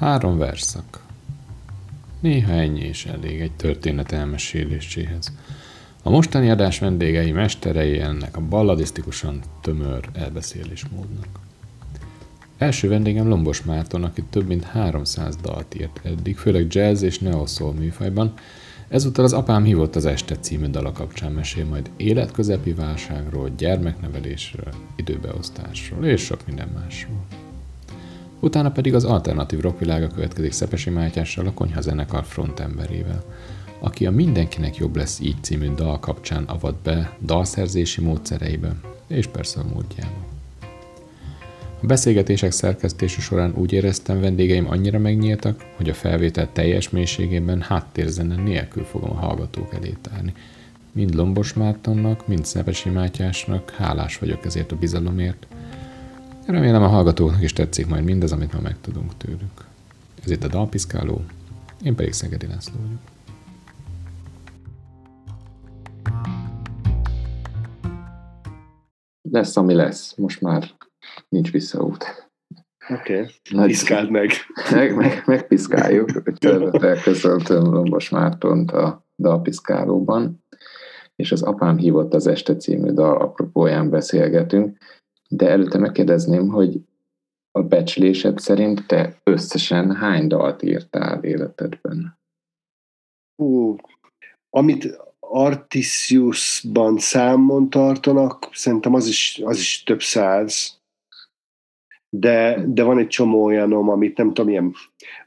Három verszak. Néha ennyi is elég egy történet elmeséléséhez. A mostani adás vendégei mesterei ennek a balladisztikusan tömör elbeszélésmódnak. Első vendégem Lombos Márton, aki több mint 300 dalt írt eddig, főleg jazz és neoszól műfajban. Ezúttal az Apám hívott az Este című dala kapcsán mesél majd életközepi válságról, gyermeknevelésről, időbeosztásról és sok minden másról. Utána pedig az alternatív rockvilága következik Szepesi Mátyással, a konyha zenekar frontemberével, aki a Mindenkinek jobb lesz így című dal kapcsán avat be dalszerzési módszereibe, és persze a módjába. A beszélgetések szerkesztése során úgy éreztem, vendégeim annyira megnyíltak, hogy a felvétel teljes mélységében háttérzene nélkül fogom a hallgatók elé tárni. Mind Lombos Mártonnak, mind Szepesi Mátyásnak hálás vagyok ezért a bizalomért, Remélem a hallgatóknak is tetszik majd mindez, amit ma megtudunk tőlük. Ez itt a Dalpiszkáló, én pedig Szegedi László vagyok. Lesz, ami lesz. Most már nincs visszaút. Oké, okay. piszkáld meg. meg, meg megpiszkáljuk. Szeretettel köszöntöm Lombos Mártont a Dalpiszkálóban, és az Apám hívott az Este című dal apropóján beszélgetünk. De előtte megkérdezném, hogy a becslésed szerint te összesen hány dalt írtál életedben? Ú, amit Artisiusban számon tartanak, szerintem az is, az is több száz. De, de van egy csomó olyanom, amit nem tudom, ilyen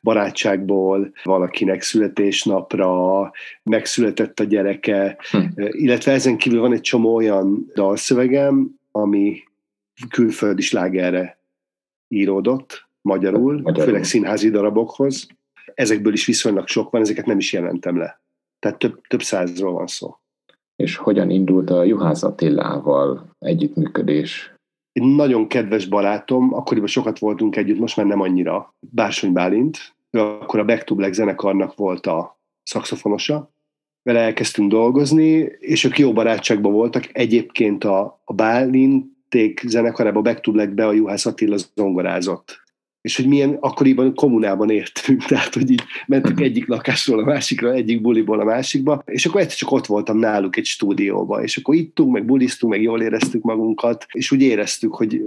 barátságból valakinek születésnapra megszületett a gyereke, hm. illetve ezen kívül van egy csomó olyan dalszövegem, ami külföldi slágerre íródott, magyarul, magyarul, főleg színházi darabokhoz. Ezekből is viszonylag sok van, ezeket nem is jelentem le. Tehát több, több százról van szó. És hogyan indult a Juhász Attilával együttműködés? Egy nagyon kedves barátom, akkoriban sokat voltunk együtt, most már nem annyira, Bársony Bálint, ő akkor a Back to Black zenekarnak volt a szakszofonosa, vele elkezdtünk dolgozni, és ők jó barátságban voltak. Egyébként a, a Bálint ték zenekarába Back a Juhász Attila zongorázott. És hogy milyen akkoriban kommunában értünk, tehát hogy így mentünk egyik lakásról a másikra, egyik buliból a másikba, és akkor egyszer csak ott voltam náluk egy stúdióba, és akkor ittunk, meg buliztunk, meg jól éreztük magunkat, és úgy éreztük, hogy,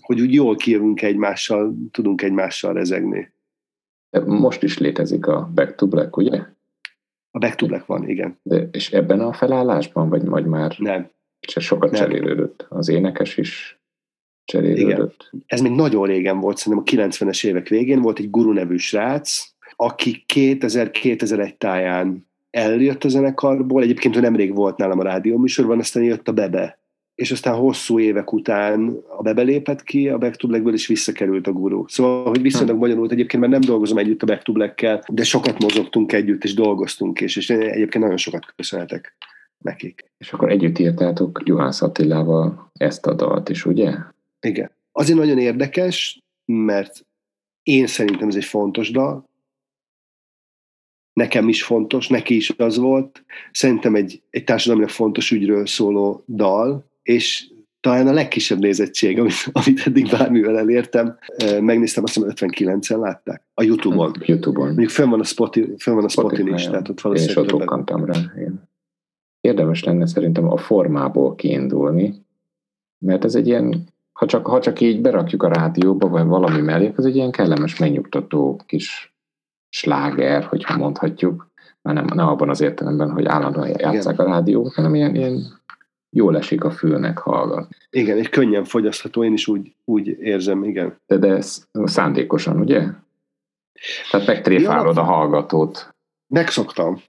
hogy úgy jól kijövünk egymással, tudunk egymással rezegni. Most is létezik a Back to Black, ugye? A Back to Black van, igen. De, és ebben a felállásban, vagy, vagy már? Nem, és sokat Nem. cserélődött. Az énekes is cserélődött. Igen. Ez még nagyon régen volt, szerintem a 90-es évek végén volt egy guru nevű srác, aki 2000-2001 táján eljött a zenekarból, egyébként ő nemrég volt nálam a rádióműsorban, aztán jött a Bebe, és aztán hosszú évek után a Bebe lépett ki, a Back to Blackből is visszakerült a guru. Szóval, hogy viszonylag bonyolult, egyébként mert nem dolgozom együtt a Back to Black-kel, de sokat mozogtunk együtt, és dolgoztunk, és, és egyébként nagyon sokat köszönhetek nekik. És akkor együtt írtátok Juhász Attilával ezt a dalt is, ugye? Igen. Azért nagyon érdekes, mert én szerintem ez egy fontos dal, nekem is fontos, neki is az volt. Szerintem egy, egy társadalmilag fontos ügyről szóló dal, és talán a legkisebb nézettség, amit, amit eddig bármivel elértem. Megnéztem, azt hiszem 59-en látták. A Youtube-on. Youtube-on. Mondjuk fönn van a Spotify, fönn van a Spotify is, tehát ott valószínűleg... Én is ott rá, érdemes lenne szerintem a formából kiindulni, mert ez egy ilyen, ha csak, ha csak így berakjuk a rádióba, vagy valami mellé, ez egy ilyen kellemes, megnyugtató kis sláger, hogyha mondhatjuk, már nem, nem abban az értelemben, hogy állandóan játszák a rádiót, hanem ilyen, ilyen jól esik a fülnek hallgat. Igen, egy könnyen fogyasztható, én is úgy, úgy érzem, igen. De, de ez szándékosan, ugye? Tehát megtréfálod a hallgatót. Megszoktam.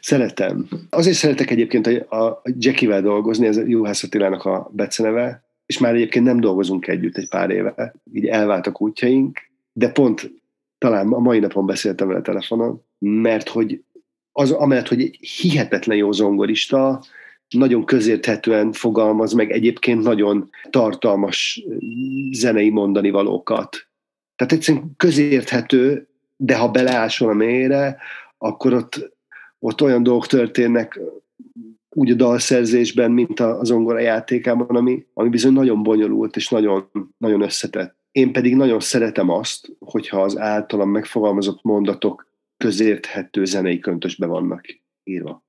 Szeretem. Azért szeretek egyébként a Jackie-vel dolgozni, ez Juhász Attilának a beceneve, és már egyébként nem dolgozunk együtt egy pár éve, így elváltak útjaink, de pont talán a mai napon beszéltem vele telefonon, mert hogy az, amellett, hogy egy hihetetlen jó zongorista, nagyon közérthetően fogalmaz meg egyébként nagyon tartalmas zenei mondani valókat. Tehát egyszerűen közérthető, de ha beleásol a mélyre, akkor ott, ott olyan dolgok történnek úgy a dalszerzésben, mint a, a zongora játékában, ami, ami bizony nagyon bonyolult és nagyon, nagyon összetett. én pedig nagyon szeretem azt, hogyha az általam megfogalmazott mondatok közérthető zenei köntösbe vannak írva.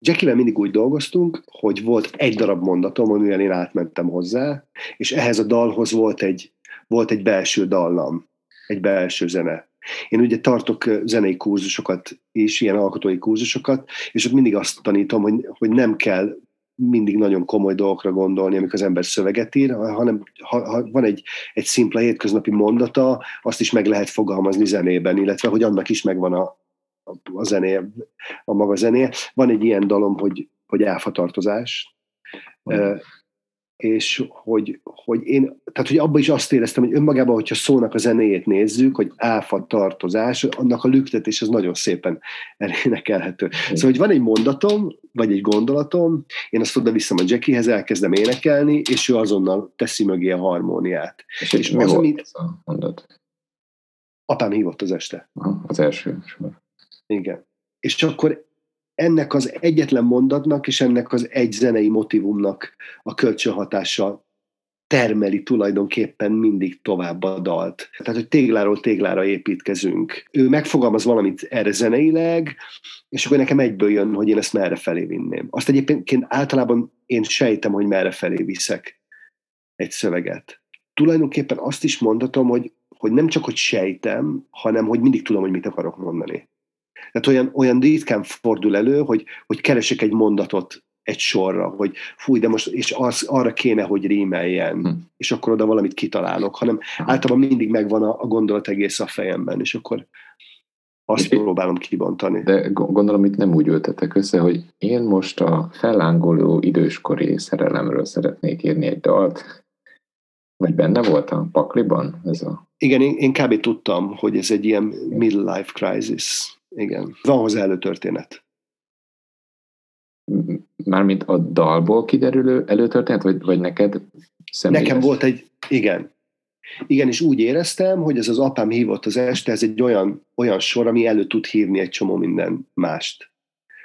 Jackie-vel mindig úgy dolgoztunk, hogy volt egy darab mondatom, amivel én átmentem hozzá, és ehhez a dalhoz volt egy, volt egy belső dallam, egy belső zene. Én ugye tartok zenei kurzusokat is, ilyen alkotói kurzusokat, és ott mindig azt tanítom, hogy, hogy nem kell mindig nagyon komoly dolgokra gondolni, amikor az ember szöveget ír, hanem ha, ha van egy, egy szimpla hétköznapi mondata, azt is meg lehet fogalmazni zenében, illetve hogy annak is megvan a, a, a zenéje, a maga zenéje. Van egy ilyen dalom, hogy, hogy áfatartozás, mm és hogy, hogy én, tehát hogy abban is azt éreztem, hogy önmagában, hogyha szónak a zenéjét nézzük, hogy áfa tartozás, annak a lüktetés az nagyon szépen elénekelhető. Szóval, hogy van egy mondatom, vagy egy gondolatom, én azt oda visszam a Jackiehez, elkezdem énekelni, és ő azonnal teszi mögé a harmóniát. És, és mi az, volt amit, a mondat? Apám hívott az este. Aha, az első sor. Igen. És akkor ennek az egyetlen mondatnak és ennek az egy zenei motivumnak a kölcsönhatása termeli tulajdonképpen mindig tovább a dalt. Tehát, hogy tégláról téglára építkezünk. Ő megfogalmaz valamit erre zeneileg, és akkor nekem egyből jön, hogy én ezt merre felé vinném. Azt egyébként általában én sejtem, hogy merre felé viszek egy szöveget. Tulajdonképpen azt is mondhatom, hogy, hogy nem csak, hogy sejtem, hanem, hogy mindig tudom, hogy mit akarok mondani. Tehát olyan, olyan ritkán fordul elő, hogy, hogy keresek egy mondatot egy sorra, hogy fúj, de most és az, arra kéne, hogy rímeljen, hm. és akkor oda valamit kitalálok, hanem általában mindig megvan a, a gondolat egész a fejemben, és akkor azt és próbálom kibontani. De gondolom itt nem úgy ültetek össze, hogy én most a fellángoló időskori szerelemről szeretnék írni egy dalt, vagy benne volt a pakliban ez a... Igen, én, én kb. tudtam, hogy ez egy ilyen midlife crisis igen. Van hozzá előtörténet. Mármint a dalból kiderülő előtörténet, vagy, vagy neked személyes? Nekem volt egy, igen. Igen, és úgy éreztem, hogy ez az apám hívott az este, ez egy olyan, olyan sor, ami elő tud hívni egy csomó minden mást.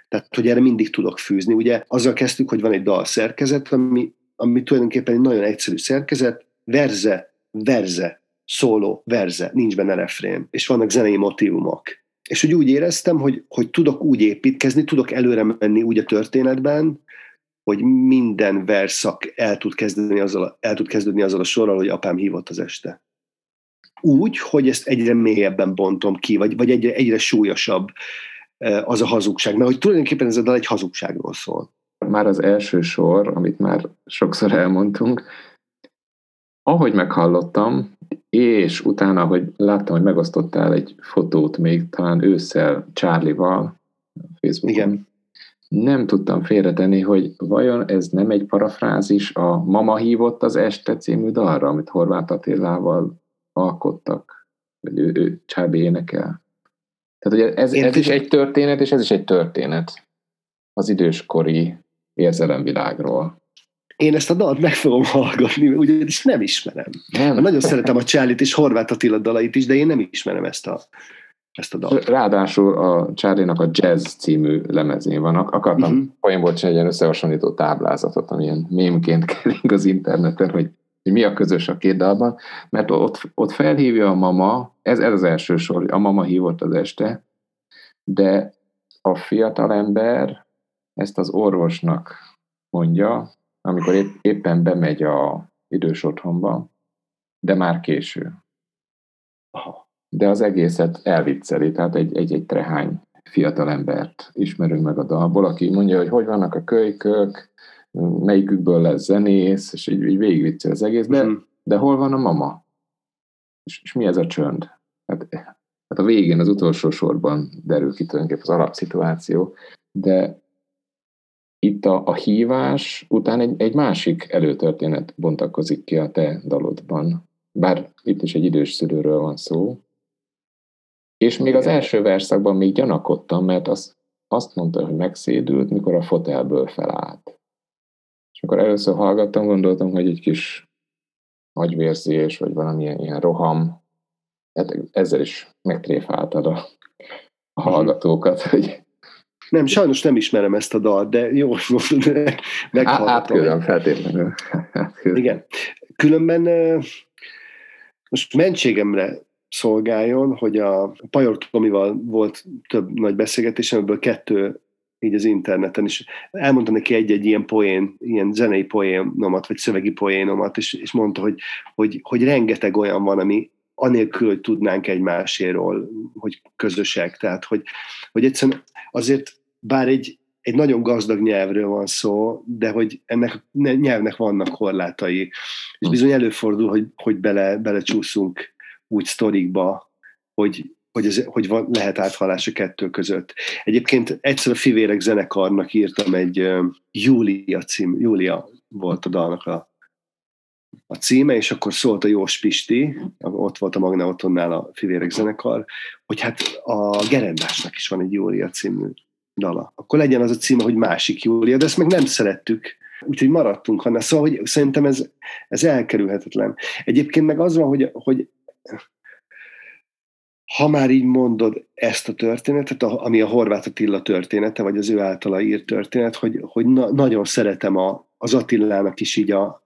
Tehát, hogy erre mindig tudok fűzni. Ugye azzal kezdtük, hogy van egy dal szerkezet, ami, ami tulajdonképpen egy nagyon egyszerű szerkezet, verze, verze, szóló, verze, nincs benne refrén, és vannak zenei motivumok és hogy úgy éreztem, hogy, hogy tudok úgy építkezni, tudok előre menni úgy a történetben, hogy minden verszak el tud, kezdeni azzal, el tud kezdődni azzal a sorral, hogy apám hívott az este. Úgy, hogy ezt egyre mélyebben bontom ki, vagy, vagy egyre, egyre súlyosabb az a hazugság. Mert hogy tulajdonképpen ez a dal egy hazugságról szól. Már az első sor, amit már sokszor elmondtunk, ahogy meghallottam, és utána, hogy láttam, hogy megosztottál egy fotót még talán ősszel Charlie-val Facebookon, Igen. nem tudtam félretenni, hogy vajon ez nem egy parafrázis a Mama hívott az este című dalra, amit Horváth Attilával alkottak, vagy ő, ő Charlie énekel. Tehát ugye ez, ez is egy történet, és ez is egy történet az időskori érzelemvilágról én ezt a dalt meg fogom hallgatni, ugyanis nem ismerem. Nem. Nagyon szeretem a Csálit és Horváth Attila dalait is, de én nem ismerem ezt a, ezt a dalt. Ráadásul a Charlie-nak a Jazz című lemezén vannak. Akartam uh-huh. poénból csinálni egy összehasonlító táblázatot, ami ilyen mémként kering az interneten, hogy, mi a közös a két dalban, mert ott, ott felhívja a mama, ez, ez az első sor, a mama hívott az este, de a fiatal ember ezt az orvosnak mondja, amikor épp, éppen bemegy a idős otthonba, de már késő. De az egészet elvicceli, tehát egy, egy, egy trehány fiatalembert ismerünk meg a dalból, aki mondja, hogy hogy vannak a kölykök, melyikükből lesz zenész, és így, így végigviccel az egész, de, uh-huh. de hol van a mama? És, és mi ez a csönd? Hát, hát a végén, az utolsó sorban derül ki tulajdonképpen az alapszituáció, de itt a, a hívás után egy, egy másik előtörténet bontakozik ki a te dalodban. Bár itt is egy idős szülőről van szó. És még az első verszakban még gyanakodtam, mert azt, azt mondta, hogy megszédült, mikor a fotelből felállt. És amikor először hallgattam, gondoltam, hogy egy kis agyvérzés, vagy valamilyen ilyen roham. Hát ezzel is megtréfáltad a, a hallgatókat, hogy nem, sajnos nem ismerem ezt a dalt, de jó, meghallgatom. Átküldöm feltétlenül. Igen. Különben most mentségemre szolgáljon, hogy a Pajor Tomival volt több nagy beszélgetés, ebből kettő így az interneten, és elmondta neki egy-egy ilyen poén, ilyen zenei poénomat, vagy szövegi poénomat, és, és mondta, hogy, hogy, hogy rengeteg olyan van, ami anélkül, hogy tudnánk egymáséról, hogy közösek, tehát hogy, hogy egyszerűen azért, bár egy, egy nagyon gazdag nyelvről van szó, de hogy ennek a nyelvnek vannak korlátai, és bizony előfordul, hogy, hogy bele, belecsúszunk úgy sztorikba, hogy, hogy, ez, hogy van, lehet áthallás a kettő között. Egyébként egyszer a Fivérek zenekarnak írtam egy uh, Júlia cím, Júlia volt a dalnak a, a címe, és akkor szólt a Jós Pisti, ott volt a Magna Otonnál a Fivérek zenekar, hogy hát a Gerendásnak is van egy Júlia című dala. Akkor legyen az a címe, hogy másik Júlia, de ezt meg nem szerettük. Úgyhogy maradtunk annál. Szóval, hogy szerintem ez, ez elkerülhetetlen. Egyébként meg az van, hogy, hogy ha már így mondod ezt a történetet, ami a Horváth Attila története, vagy az ő általa írt történet, hogy, hogy na, nagyon szeretem a, az Attilának is így a,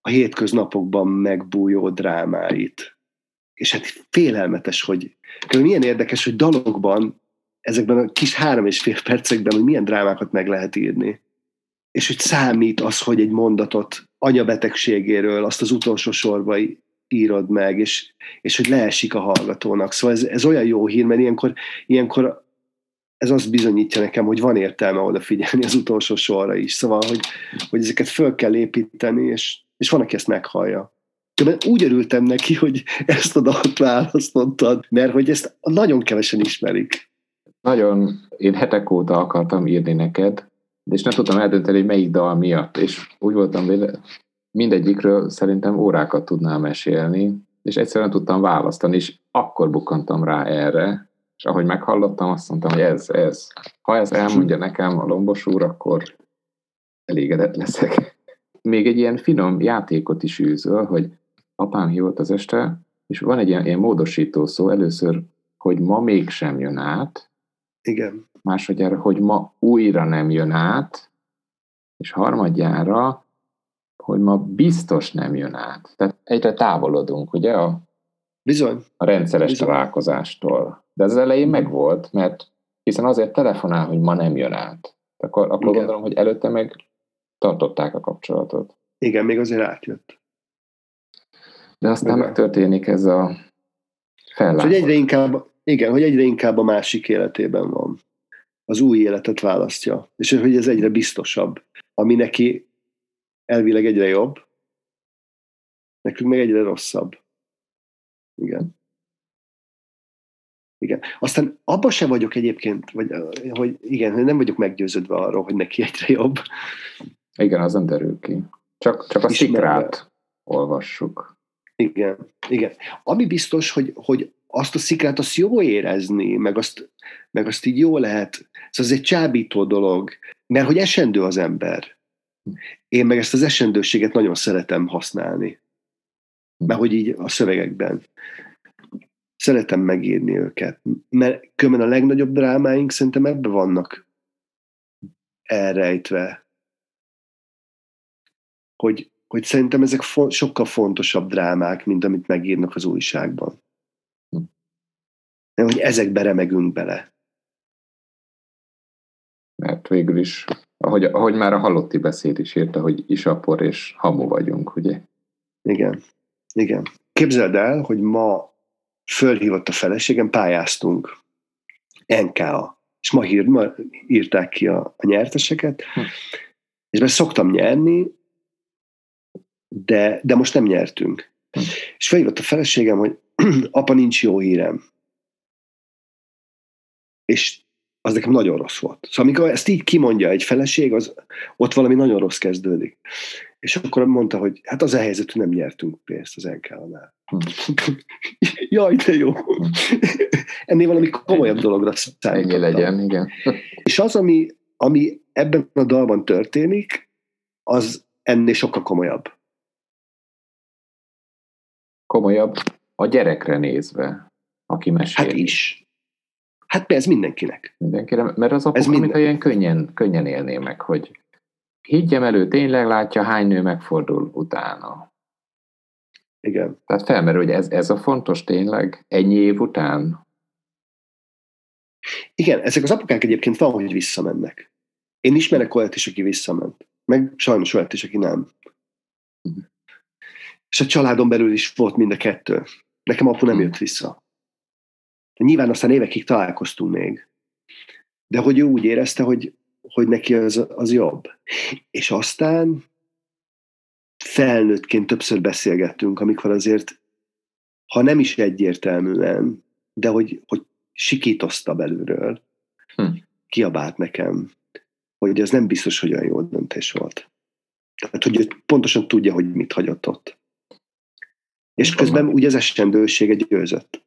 a hétköznapokban megbújó drámáit. És hát félelmetes, hogy milyen érdekes, hogy dalokban, ezekben a kis három és fél percekben, hogy milyen drámákat meg lehet írni. És hogy számít az, hogy egy mondatot anyabetegségéről, azt az utolsó sorba írod meg, és, és hogy leesik a hallgatónak. Szóval ez, ez olyan jó hír, mert ilyenkor, ilyenkor ez azt bizonyítja nekem, hogy van értelme odafigyelni az utolsó sorra is. Szóval, hogy, hogy ezeket föl kell építeni, és, és van, aki ezt meghallja. De úgy örültem neki, hogy ezt a dalt választottad, mert hogy ezt nagyon kevesen ismerik. Nagyon, én hetek óta akartam írni neked, és nem tudtam eldönteni, hogy melyik dal miatt, és úgy voltam vele, mindegyikről szerintem órákat tudnám mesélni, és egyszerűen tudtam választani, és akkor bukkantam rá erre, és ahogy meghallottam, azt mondtam, hogy ez, ez. Ha ez elmondja nekem a lombos úr, akkor elégedett leszek. Még egy ilyen finom játékot is űzöl, hogy apám hívott az este, és van egy ilyen, ilyen módosító szó, először, hogy ma mégsem jön át. Igen. Másodjára, hogy ma újra nem jön át, és harmadjára, hogy ma biztos nem jön át. Tehát egyre távolodunk, ugye, a, Bizony. a rendszeres Bizony. találkozástól. De az elején megvolt, mert hiszen azért telefonál, hogy ma nem jön át. Akkor, akkor Igen. gondolom, hogy előtte meg tartották a kapcsolatot. Igen, még azért átjött. De aztán Igen. megtörténik ez a Hogy fellángolás. egyre inkább, igen, hogy egyre inkább a másik életében van. Az új életet választja. És hogy ez egyre biztosabb. Ami neki elvileg egyre jobb, nekünk meg egyre rosszabb. Igen. Igen. Aztán abba se vagyok egyébként, vagy, hogy igen, nem vagyok meggyőződve arról, hogy neki egyre jobb. Igen, az nem derül ki. Csak, csak a Ismerve. szikrát olvassuk. Igen, igen. Ami biztos, hogy, hogy azt a szikrát azt jó érezni, meg azt, meg azt így jó lehet. Szóval ez egy csábító dolog, mert hogy esendő az ember. Én meg ezt az esendőséget nagyon szeretem használni. Mert hogy így a szövegekben. Szeretem megírni őket. Mert különben a legnagyobb drámáink szerintem ebbe vannak elrejtve. Hogy, hogy szerintem ezek fo- sokkal fontosabb drámák, mint amit megírnak az újságban. Mert hogy ezekbe remegünk bele. Mert végül is, ahogy, ahogy már a halotti beszéd is írta, hogy isapor és hamu vagyunk, ugye? Igen. Igen. Képzeld el, hogy ma fölhívott a feleségem, pályáztunk NKA, és ma, hír, ma írták ki a, a nyerteseket, Hm. és mert szoktam nyerni, de, de most nem nyertünk. Hm. És felhívott a feleségem, hogy apa, nincs jó hírem. És az nekem nagyon rossz volt. Szóval amikor ezt így kimondja egy feleség, az, ott valami nagyon rossz kezdődik. És akkor mondta, hogy hát az a helyzet, hogy nem nyertünk pénzt az NK-nál. Jaj, de jó. Ennél valami komolyabb dologra Ennyi számítottam. legyen, igen. És az, ami, ami ebben a dalban történik, az ennél sokkal komolyabb. Komolyabb a gyerekre nézve, aki mesél. Hát is. Hát ez mindenkinek. Mindenkire, mert az apuka, Ez mintha minden- ilyen könnyen, könnyen élné meg, hogy higgyem elő, tényleg látja, hány nő megfordul utána. Igen. Tehát felmerül, hogy ez, ez a fontos tényleg ennyi év után? Igen, ezek az apukák egyébként van, hogy visszamennek. Én ismerek olyat is, aki visszament. Meg sajnos olyat is, aki nem. Mhm. És a családon belül is volt mind a kettő. Nekem apu nem Mhm. jött vissza. Nyilván aztán évekig találkoztunk még. De hogy ő úgy érezte, hogy, hogy neki az, az jobb. És aztán felnőttként többször beszélgettünk, amikor azért, ha nem is egyértelműen, de hogy, hogy sikítozta belülről, Hm. kiabált nekem, hogy ez nem biztos, hogy olyan jó döntés volt. Tehát, hogy ő pontosan tudja, hogy mit hagyott ott. És közben ugye az esendősége győzött.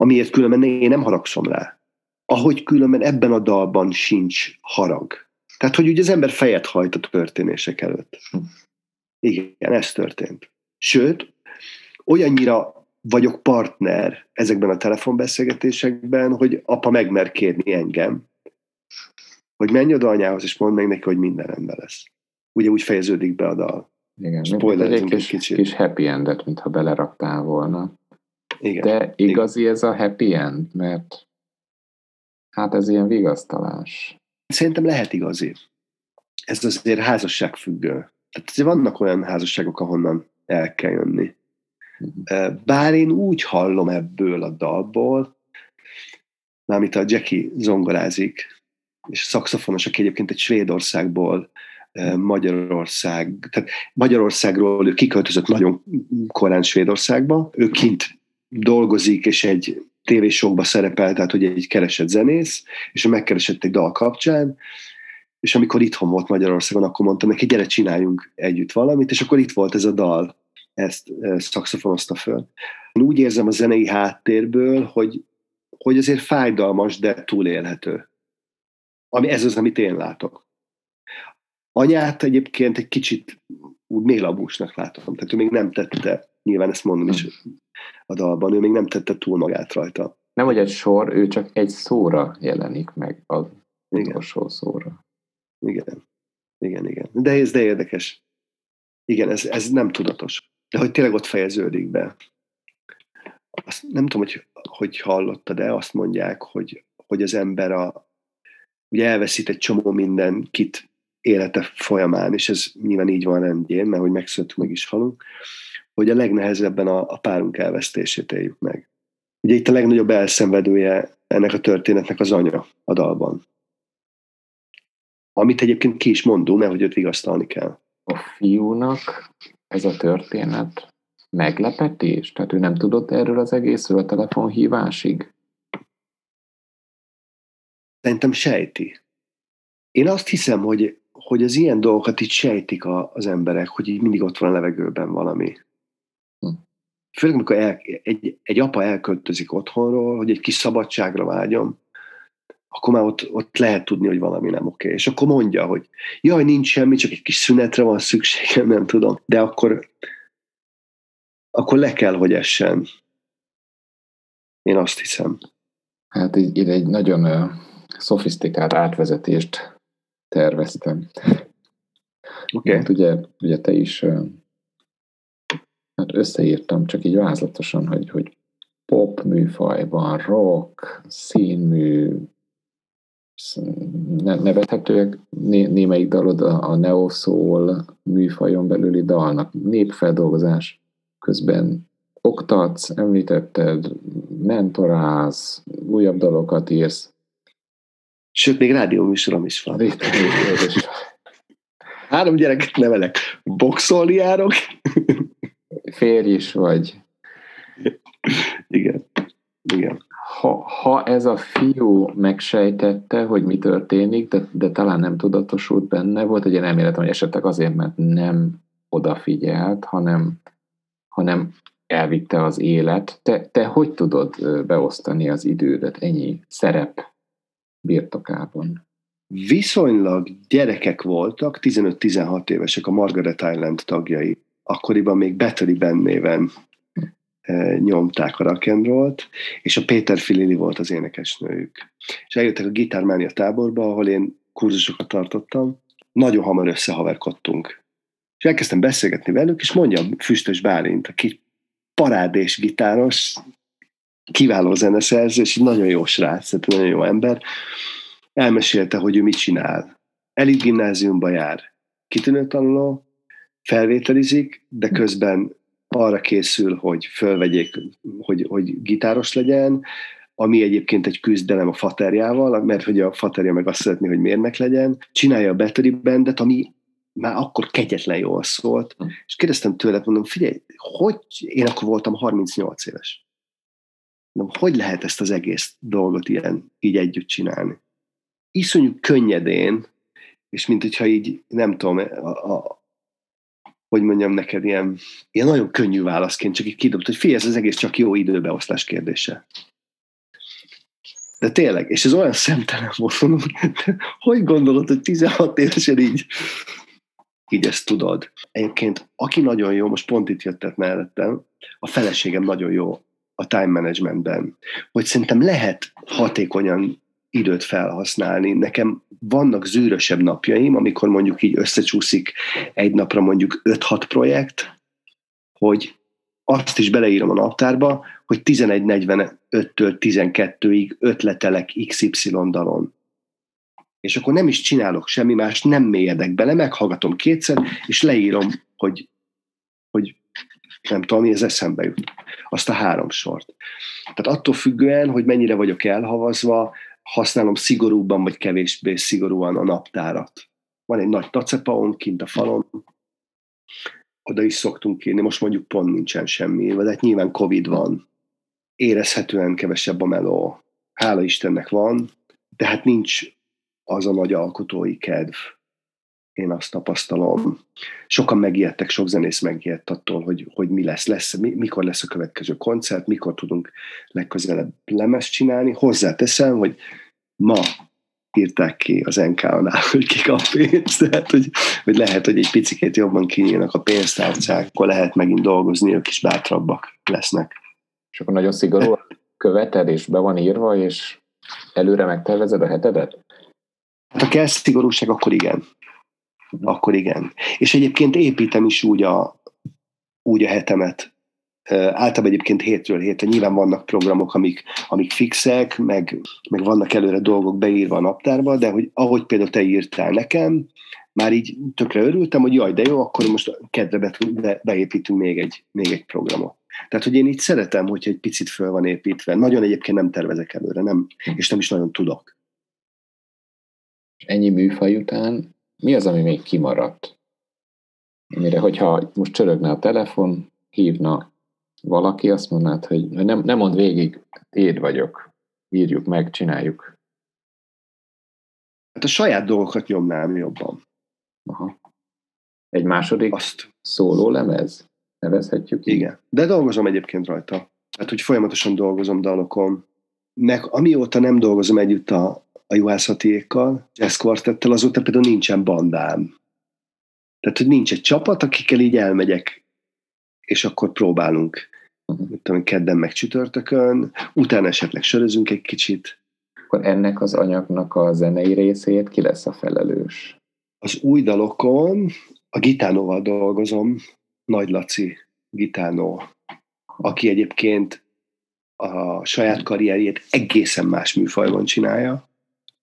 Amiért különben én nem haragszom rá. Ahogy különben ebben a dalban sincs harag. Tehát, hogy ugye az ember fejet hajt a történések előtt. Hm. Igen, ez történt. Sőt, olyannyira vagyok partner ezekben a telefonbeszélgetésekben, hogy apa megmer kérni engem, hogy menj oda anyához, és mondd meg neki, hogy minden rendben lesz. Ugye úgy fejeződik be a dal. Igen, egy egy kis, kicsit. kis happy endet, mintha beleraktál volna. Igen. De igazi ez a happy end, mert hát ez ilyen vigasztalás. Szerintem lehet igazi. Ez azért házasságfüggő. Tehát azért vannak olyan házasságok, ahonnan el kell jönni. Mhm. Bár én úgy hallom ebből a dalból, mármint a Jackie zongorázik, és szakszofonos, aki egyébként egy Svédországból Magyarország, tehát Magyarországról ő kiköltözött nagyon korán Svédországba, ő kint dolgozik, és egy tévésokba szerepel, tehát hogy egy keresett zenész, és ő megkeresett egy dal kapcsán, és amikor itthon volt Magyarországon, akkor mondtam neki, gyere, csináljunk együtt valamit, és akkor itt volt ez a dal, ezt e, szakszofonozta föl. Én úgy érzem a zenei háttérből, hogy, hogy azért fájdalmas, de túlélhető. Ami ez az, amit én látok. Anyát egyébként egy kicsit úgy mélabúsnak látom, tehát ő még nem tette, nyilván ezt mondom is a dalban, ő még nem tette túl magát rajta. Nem, hogy egy sor, ő csak egy szóra jelenik meg, az Igen. utolsó szóra. Igen. Igen, igen. De ez de érdekes. Igen, ez, ez nem tudatos. De hogy tényleg ott fejeződik be. Azt nem tudom, hogy, hogy hallottad, de azt mondják, hogy, hogy az ember a, ugye elveszít egy csomó mindenkit élete folyamán, és ez nyilván így van rendjén, mert hogy megszületünk, meg is halunk, hogy a legnehezebben a, a párunk elvesztését éljük meg. Ugye itt a legnagyobb elszenvedője ennek a történetnek az anya a dalban. Amit egyébként ki is mondunk, mert hogy őt vigasztalni kell. A fiúnak ez a történet meglepetés? Tehát ő nem tudott erről az egészről a telefonhívásig? Szerintem sejti. Én azt hiszem, hogy, hogy az ilyen dolgokat itt sejtik a, az emberek, hogy így mindig ott van a levegőben valami. Főleg, amikor el, egy, egy apa elköltözik otthonról, hogy egy kis szabadságra vágyom, akkor már ott, ott lehet tudni, hogy valami nem oké. És akkor mondja, hogy jaj, nincs semmi, csak egy kis szünetre van szükségem, nem tudom. De akkor, akkor le kell, hogy essen. Én azt hiszem. Hát így, így egy nagyon uh, szofisztikált átvezetést terveztem. Oké. Hát ugye, ugye te is uh, hát összeírtam csak így vázlatosan, hogy, hogy pop műfajban, rock, színmű, ne, nevethetőek né, némelyik dalod a, a neo-soul műfajon belüli dalnak, népfeldolgozás közben oktatsz, említetted, mentorálsz, újabb dalokat írsz. Sőt, még rádióműsorom is van. És Három gyereket nevelek. Boxolni járok. Férj is vagy. Igen. Igen. Ha, ha ez a fiú megsejtette, hogy mi történik, de, de talán nem tudatosult benne, volt egy ilyen elméletem, hogy esetleg azért, mert nem odafigyelt, hanem, hanem elvitte az élet. Te, te hogy tudod beosztani az idődet ennyi szerep birtokában? Viszonylag gyerekek voltak, 15-16 évesek a Margaret Island tagjai. Akkoriban még Battery Band néven eh, nyomták a rock'n'rollt, és a Péter Filili volt az énekesnőjük. És eljöttek a gitármánia táborba, ahol én kurzusokat tartottam. Nagyon hamar összehaverkodtunk. És elkezdtem beszélgetni velük, és mondja Füstös Bálint, aki parádés gitáros, kiváló zeneszerző, és nagyon jó srác, tehát nagyon jó ember. Elmesélte, hogy ő mit csinál. Elit gimnáziumba jár, kitűnő tanuló, felvételizik, de közben arra készül, hogy fölvegyék, hogy, hogy gitáros legyen, ami egyébként egy küzdelem a faterjával, mert hogy a faterja meg azt szeretné, hogy mérnek legyen, csinálja a Battery Bandet, ami már akkor kegyetlen jól szólt, hm. és kérdeztem tőle, mondom, figyelj, hogy, én akkor voltam 38 éves. Mondom, hogy lehet ezt az egész dolgot ilyen, így együtt csinálni? Iszonyú könnyedén, és mint hogyha így, nem tudom, a, a, hogy mondjam neked, ilyen, ilyen nagyon könnyű válaszként csak így kidobt, hogy figyelj, ez az egész csak jó időbeosztás kérdése. De tényleg, és ez olyan szemtelen volt, mondom, hogy gondolod, hogy 16 évesen így, így ezt tudod. Egyébként, aki nagyon jó, most pont itt jöttet mellettem, a feleségem nagyon jó a time managementben, hogy szerintem lehet hatékonyan időt felhasználni. Nekem vannak zűrösebb napjaim, amikor mondjuk így összecsúszik egy napra mondjuk 5-6 projekt, hogy azt is beleírom a naptárba, hogy 11.45-től 12-ig ötletelek XY dalon. És akkor nem is csinálok semmi más, nem mélyedek bele, meghallgatom kétszer, és leírom, hogy, hogy nem tudom, mi az eszembe jut. Azt a három sort. Tehát attól függően, hogy mennyire vagyok elhavazva, használom szigorúbban vagy kevésbé szigorúan a naptárat. Van egy nagy tacepaon kint a falon, oda is szoktunk írni, most mondjuk pont nincsen semmi, de hát nyilván Covid van, érezhetően kevesebb a meló, hála Istennek van, de hát nincs az a nagy alkotói kedv, én azt tapasztalom. Sokan megijedtek, sok zenész megijedt attól, hogy, hogy mi lesz, lesz mi, mikor lesz a következő koncert, mikor tudunk legközelebb lemezt csinálni. Hozzáteszem, hogy ma írták ki az NK-nál, hogy ki kap pénzt, tehát hogy, hogy lehet, hogy egy picit jobban kinyílnak a pénztárcák, akkor lehet megint dolgozni, ők is bátrabbak lesznek. És akkor nagyon szigorú követed, és be van írva, és előre megtervezed a hetedet? Hát ha kell szigorúság, akkor igen akkor igen. És egyébként építem is úgy a, úgy a hetemet, általában egyébként hétről hétre. Nyilván vannak programok, amik, amik fixek, meg, meg vannak előre dolgok beírva a naptárba, de hogy ahogy például te írtál nekem, már így tökre örültem, hogy jaj, de jó, akkor most kedre be, be, beépítünk még egy, még egy programot. Tehát, hogy én így szeretem, hogy egy picit föl van építve. Nagyon egyébként nem tervezek előre, nem, és nem is nagyon tudok. Ennyi műfaj után mi az, ami még kimaradt? Amire, hogyha most csörögne a telefon, hívna valaki, azt mondanád, hogy nem, nem mond végig, éd vagyok, írjuk meg, csináljuk. Hát a saját dolgokat nyomnám jobban. Aha. Egy második azt. szóló lemez? Nevezhetjük így? Igen, de dolgozom egyébként rajta. Hát, hogy folyamatosan dolgozom dalokon. Meg amióta nem dolgozom együtt a, a juhászatiékkal, jazz quartettel, azóta például nincsen bandám. Tehát, hogy nincs egy csapat, akikkel így elmegyek, és akkor próbálunk. Mit tudom, kedden meg csütörtökön, utána esetleg sörözünk egy kicsit. Akkor ennek az anyagnak a zenei részét ki lesz a felelős? Az új dalokon a Gitánóval dolgozom, Nagy Laci Gitánó, aki egyébként a saját karrierjét egészen más műfajban csinálja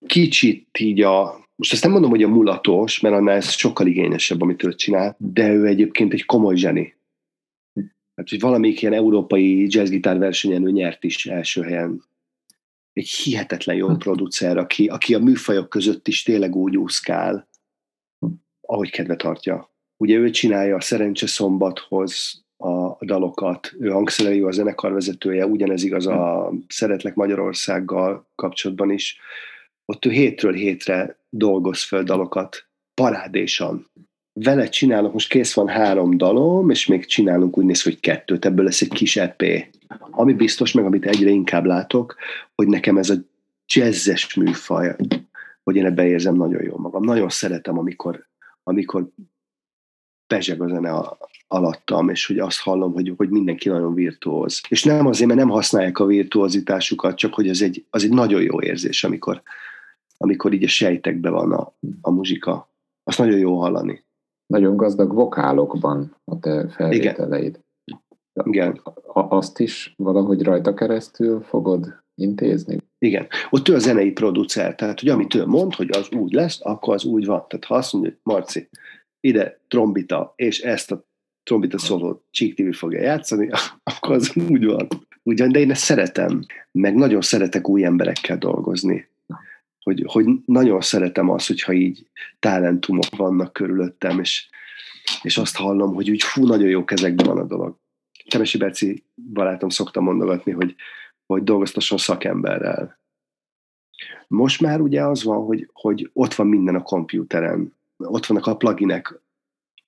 kicsit így a, most ezt nem mondom, hogy a mulatos, mert annál ez sokkal igényesebb, amit ő csinál, de ő egyébként egy komoly zseni. Hát, hogy valamelyik ilyen európai jazzgitár versenyen ő nyert is első helyen. Egy hihetetlen jó hm. producer, aki, aki a műfajok között is tényleg úgy úszkál, ahogy kedve tartja. Ugye ő csinálja a Szerencse Szombathoz a dalokat, ő hangszerelő a zenekarvezetője, ugyanez igaz a hm. Szeretlek Magyarországgal kapcsolatban is ott ő hétről hétre dolgoz föl dalokat parádésan. Vele csinálok, most kész van három dalom, és még csinálunk úgy néz, hogy kettőt, ebből lesz egy kis EP. Ami biztos, meg amit egyre inkább látok, hogy nekem ez a jazzes műfaj, hogy én ebbe érzem nagyon jól magam. Nagyon szeretem, amikor, amikor pezseg a zene alattam, és hogy azt hallom, hogy, hogy mindenki nagyon virtuóz. És nem azért, mert nem használják a virtuózitásukat, csak hogy az egy, az egy nagyon jó érzés, amikor, amikor így a sejtekben van a, a muzsika. Azt nagyon jó hallani. Nagyon gazdag vokálokban a te felvételeid. Igen. azt is valahogy rajta keresztül fogod intézni? Igen. Ott ő a zenei producer, tehát hogy amit ő mond, hogy az úgy lesz, akkor az úgy van. Tehát ha azt mondja, hogy Marci, ide trombita, és ezt a trombita szólót Csík TV fogja játszani, akkor az úgy van. Ugyan, de én ezt szeretem, meg nagyon szeretek új emberekkel dolgozni. Hogy, hogy nagyon szeretem azt, hogyha így talentumok vannak körülöttem, és, és azt hallom, hogy úgy fú, nagyon jó kezekben van a dolog. Temesi Berci barátom szokta mondogatni, hogy, hogy dolgoztasson szakemberrel. Most már ugye az van, hogy, hogy ott van minden a komputeren, ott vannak a pluginek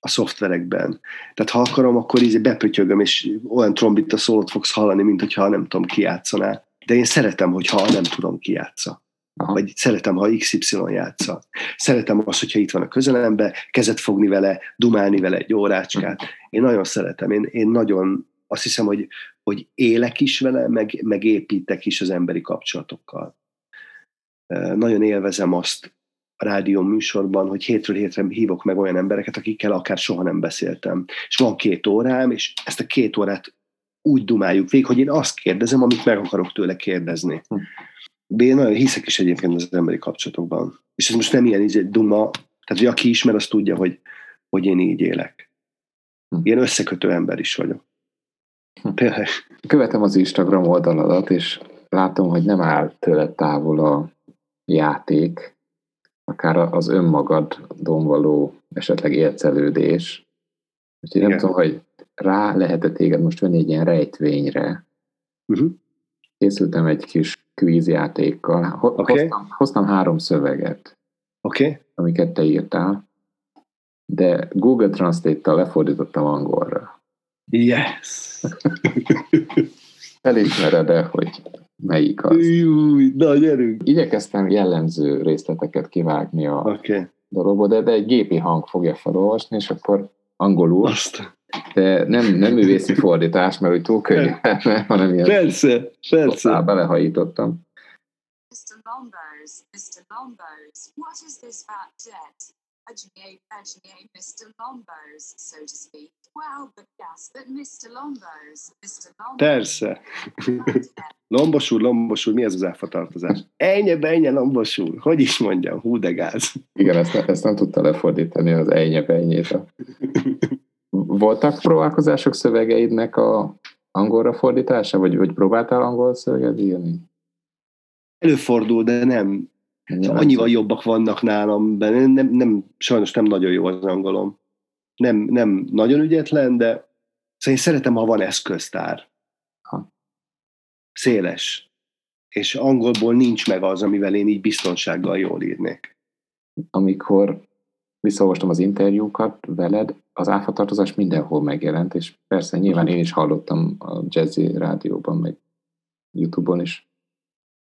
a szoftverekben. Tehát ha akarom, akkor így bepötyögöm, és olyan trombita szólót fogsz hallani, mint hogyha nem tudom, kijátszaná. De én szeretem, hogyha nem tudom, ki játsza. Aha. Vagy szeretem, ha XY játsza. Szeretem azt, hogyha itt van a közelembe, kezet fogni vele, dumálni vele egy órácskát. Én nagyon szeretem. Én, én nagyon azt hiszem, hogy, hogy élek is vele, meg, meg építek is az emberi kapcsolatokkal. Nagyon élvezem azt a rádió műsorban, hogy hétről hétre hívok meg olyan embereket, akikkel akár soha nem beszéltem. És van két órám, és ezt a két órát úgy dumáljuk végig, hogy én azt kérdezem, amit meg akarok tőle kérdezni. Hm. Én nagyon hiszek is egyébként az emberi kapcsolatokban. És ez most nem ilyen így duma, tehát hogy aki ismer, az tudja, hogy, hogy én így élek. Hm. Ilyen összekötő ember is vagyok. Tényleg. Követem az Instagram oldaladat, és látom, hogy nem áll tőle távol a játék, akár az önmagadon való esetleg ércelődés. Úgyhogy nem tudom, hogy rá lehet téged most venni egy ilyen rejtvényre. Uh-huh. Készültem egy kis kvízjátékkal. Ho- okay. hoztam, hoztam három szöveget, okay. amiket te írtál, de Google Translate-tal lefordítottam angolra. Yes! Felismered-e, hogy melyik az? Júj, na gyerünk! Igyekeztem jellemző részleteket kivágni a okay. dologból, de, de egy gépi hang fogja felolvasni, és akkor angolul. Azt. De nem, nem művészi fordítás, mert úgy túl könnyű, hanem ilyen... Persze, persze. Belehajítottam. Mr. Lombos, Mr. Lombos, what is this fat jet? Ajay, Ajay, Mr. Lombos, so to speak. Wow, but yes, but Mr. Lombos, Mr. Lombos. Persze. Lombos úr, Lombos úr, mi ez az áfatartozás? Ennyi, ennyi, Lombos úr. Hogy is mondjam, hú de gáz. Igen, ezt, ezt nem tudta lefordítani az ennyi, ennyit. Voltak próbálkozások szövegeidnek a angolra fordítása, vagy, vagy próbáltál angol szöveget írni? Előfordul, de nem. Ja, annyival jobbak vannak nálam, de nem, nem, nem, sajnos nem nagyon jó az angolom. Nem, nem nagyon ügyetlen, de szóval én szeretem, ha van eszköztár. Ha. Széles. És angolból nincs meg az, amivel én így biztonsággal jól írnék. Amikor visszaolvastam az interjúkat veled, az áfatartozás mindenhol megjelent, és persze nyilván én is hallottam a jazzy rádióban, meg Youtube-on is,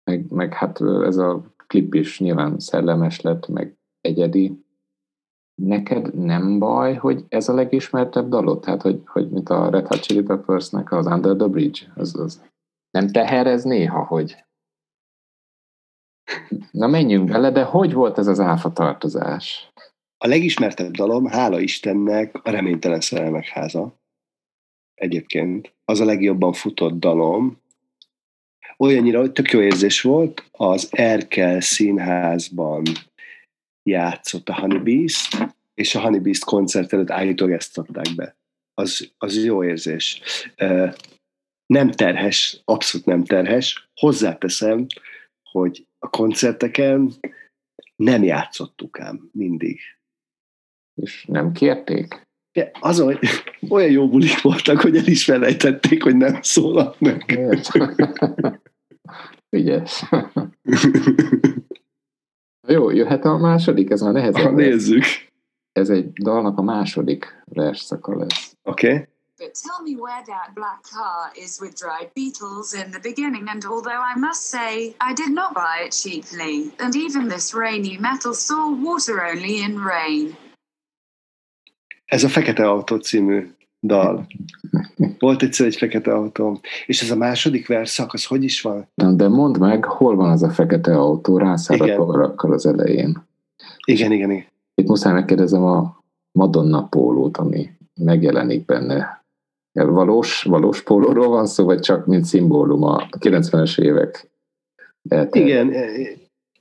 meg, meg hát ez a klip is nyilván szellemes lett, meg egyedi. Neked nem baj, hogy ez a legismertebb dalot? Tehát, hogy, hogy mint a Red Hot Chili Peppers-nek az Under the Bridge, az, az nem teherez néha, hogy Na menjünk bele, de hogy volt ez az áfa tartozás? A legismertebb dalom, hála Istennek, a Reménytelen Szerelmek háza. Egyébként. Az a legjobban futott dalom, olyannyira, hogy tök jó érzés volt, az Erkel színházban játszott a Honey Beast, és a Honey Beast koncert előtt állítólag ezt adták be. Az, az jó érzés. Nem terhes, abszolút nem terhes. Hozzáteszem, hogy a koncerteken nem játszottuk ám mindig. És nem kérték? De az, hogy olyan jó bulik voltak, hogy el is felejtették, hogy nem szólalt meg. Ügyes. Jó, jöhet a második, ez már nehezebb. Ha nézzük. Ez egy dalnak a második versszaka lesz. Oké. Okay. But tell me where that black car is with dried beetles in the beginning, and although I must say I did not buy it cheaply, and even this rainy metal saw water only in rain. Ez a Fekete Autó című dal. Volt egyszer egy fekete autó. És ez a második verszak, az hogy is van? De mondd meg, hol van az a fekete autó povarakkal az elején. Igen, igen, igen. Itt muszáj megkérdezem a Madonna pólót, ami megjelenik benne Valós, valós pólóról van szó, vagy csak mint szimbólum a 90-es évek? Eltelt? Igen,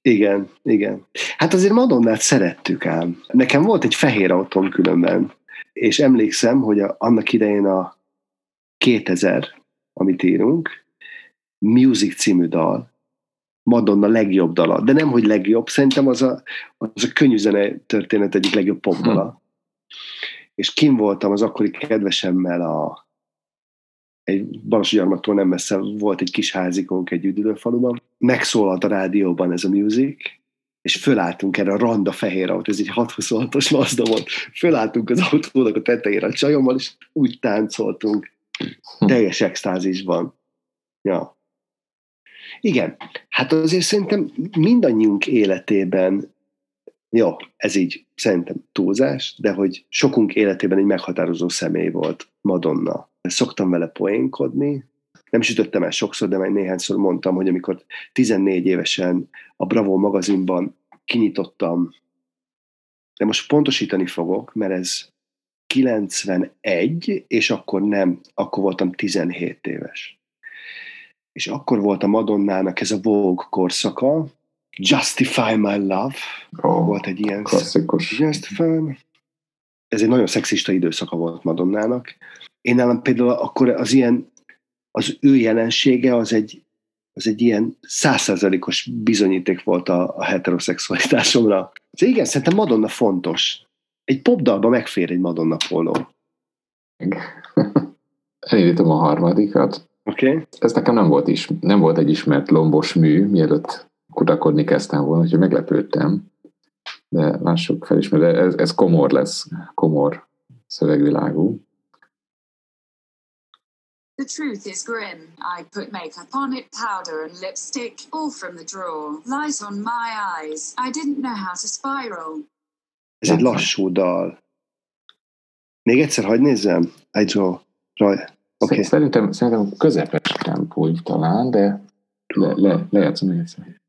igen, igen. Hát azért Madonnát szerettük ám. Nekem volt egy fehér autóm különben, és emlékszem, hogy a, annak idején a 2000, amit írunk, Music című dal, Madonna legjobb dala, de nem, hogy legjobb, szerintem az a, az a könnyű zene történet egyik legjobb popdala. Hm. És kim voltam az akkori kedvesemmel a egy Balassagyarmattól nem messze volt egy kis házikónk egy üdülőfaluban. Megszólalt a rádióban ez a music, és fölálltunk erre a randa fehér autó, ez egy 626-os Mazda volt, fölálltunk az autónak a tetejére a csajommal, és úgy táncoltunk, hm. teljes extázisban. Ja. Igen, hát azért szerintem mindannyiunk életében, jó, ez így szerintem túlzás, de hogy sokunk életében egy meghatározó személy volt Madonna. Szoktam vele poénkodni, nem sütöttem el sokszor, de majd néhányszor mondtam, hogy amikor 14 évesen a Bravo magazinban kinyitottam, de most pontosítani fogok, mert ez 91, és akkor nem, akkor voltam 17 éves és akkor volt a Madonnának ez a Vogue korszaka, Justify My Love, oh, volt egy ilyen... Klasszikus. Justify Ez egy nagyon szexista időszaka volt Madonnának. Én nálam például akkor az ilyen, az ő jelensége az egy, az egy ilyen százszerzalékos bizonyíték volt a, a heteroszexualitásomra. De igen, szerintem Madonna fontos. Egy popdalba megfér egy Madonna póló. Elindítom a harmadikat. Okay. Ez nekem nem volt, is, nem volt egy ismert lombos mű, mielőtt kutakodni kezdtem volna, úgyhogy meglepődtem. De lássuk felismerni, ez, ez komor lesz, komor szövegvilágú. The truth is grim. I put makeup on it, powder and lipstick, all from the drawer. Light on my eyes. I didn't know how to spiral. Ez egy lassú dal. Még egyszer, hagyd nézzem. I draw. Raj. Okay. Szerintem, szerintem közepes tempó talán, de le, le, lejátszom még egyszer.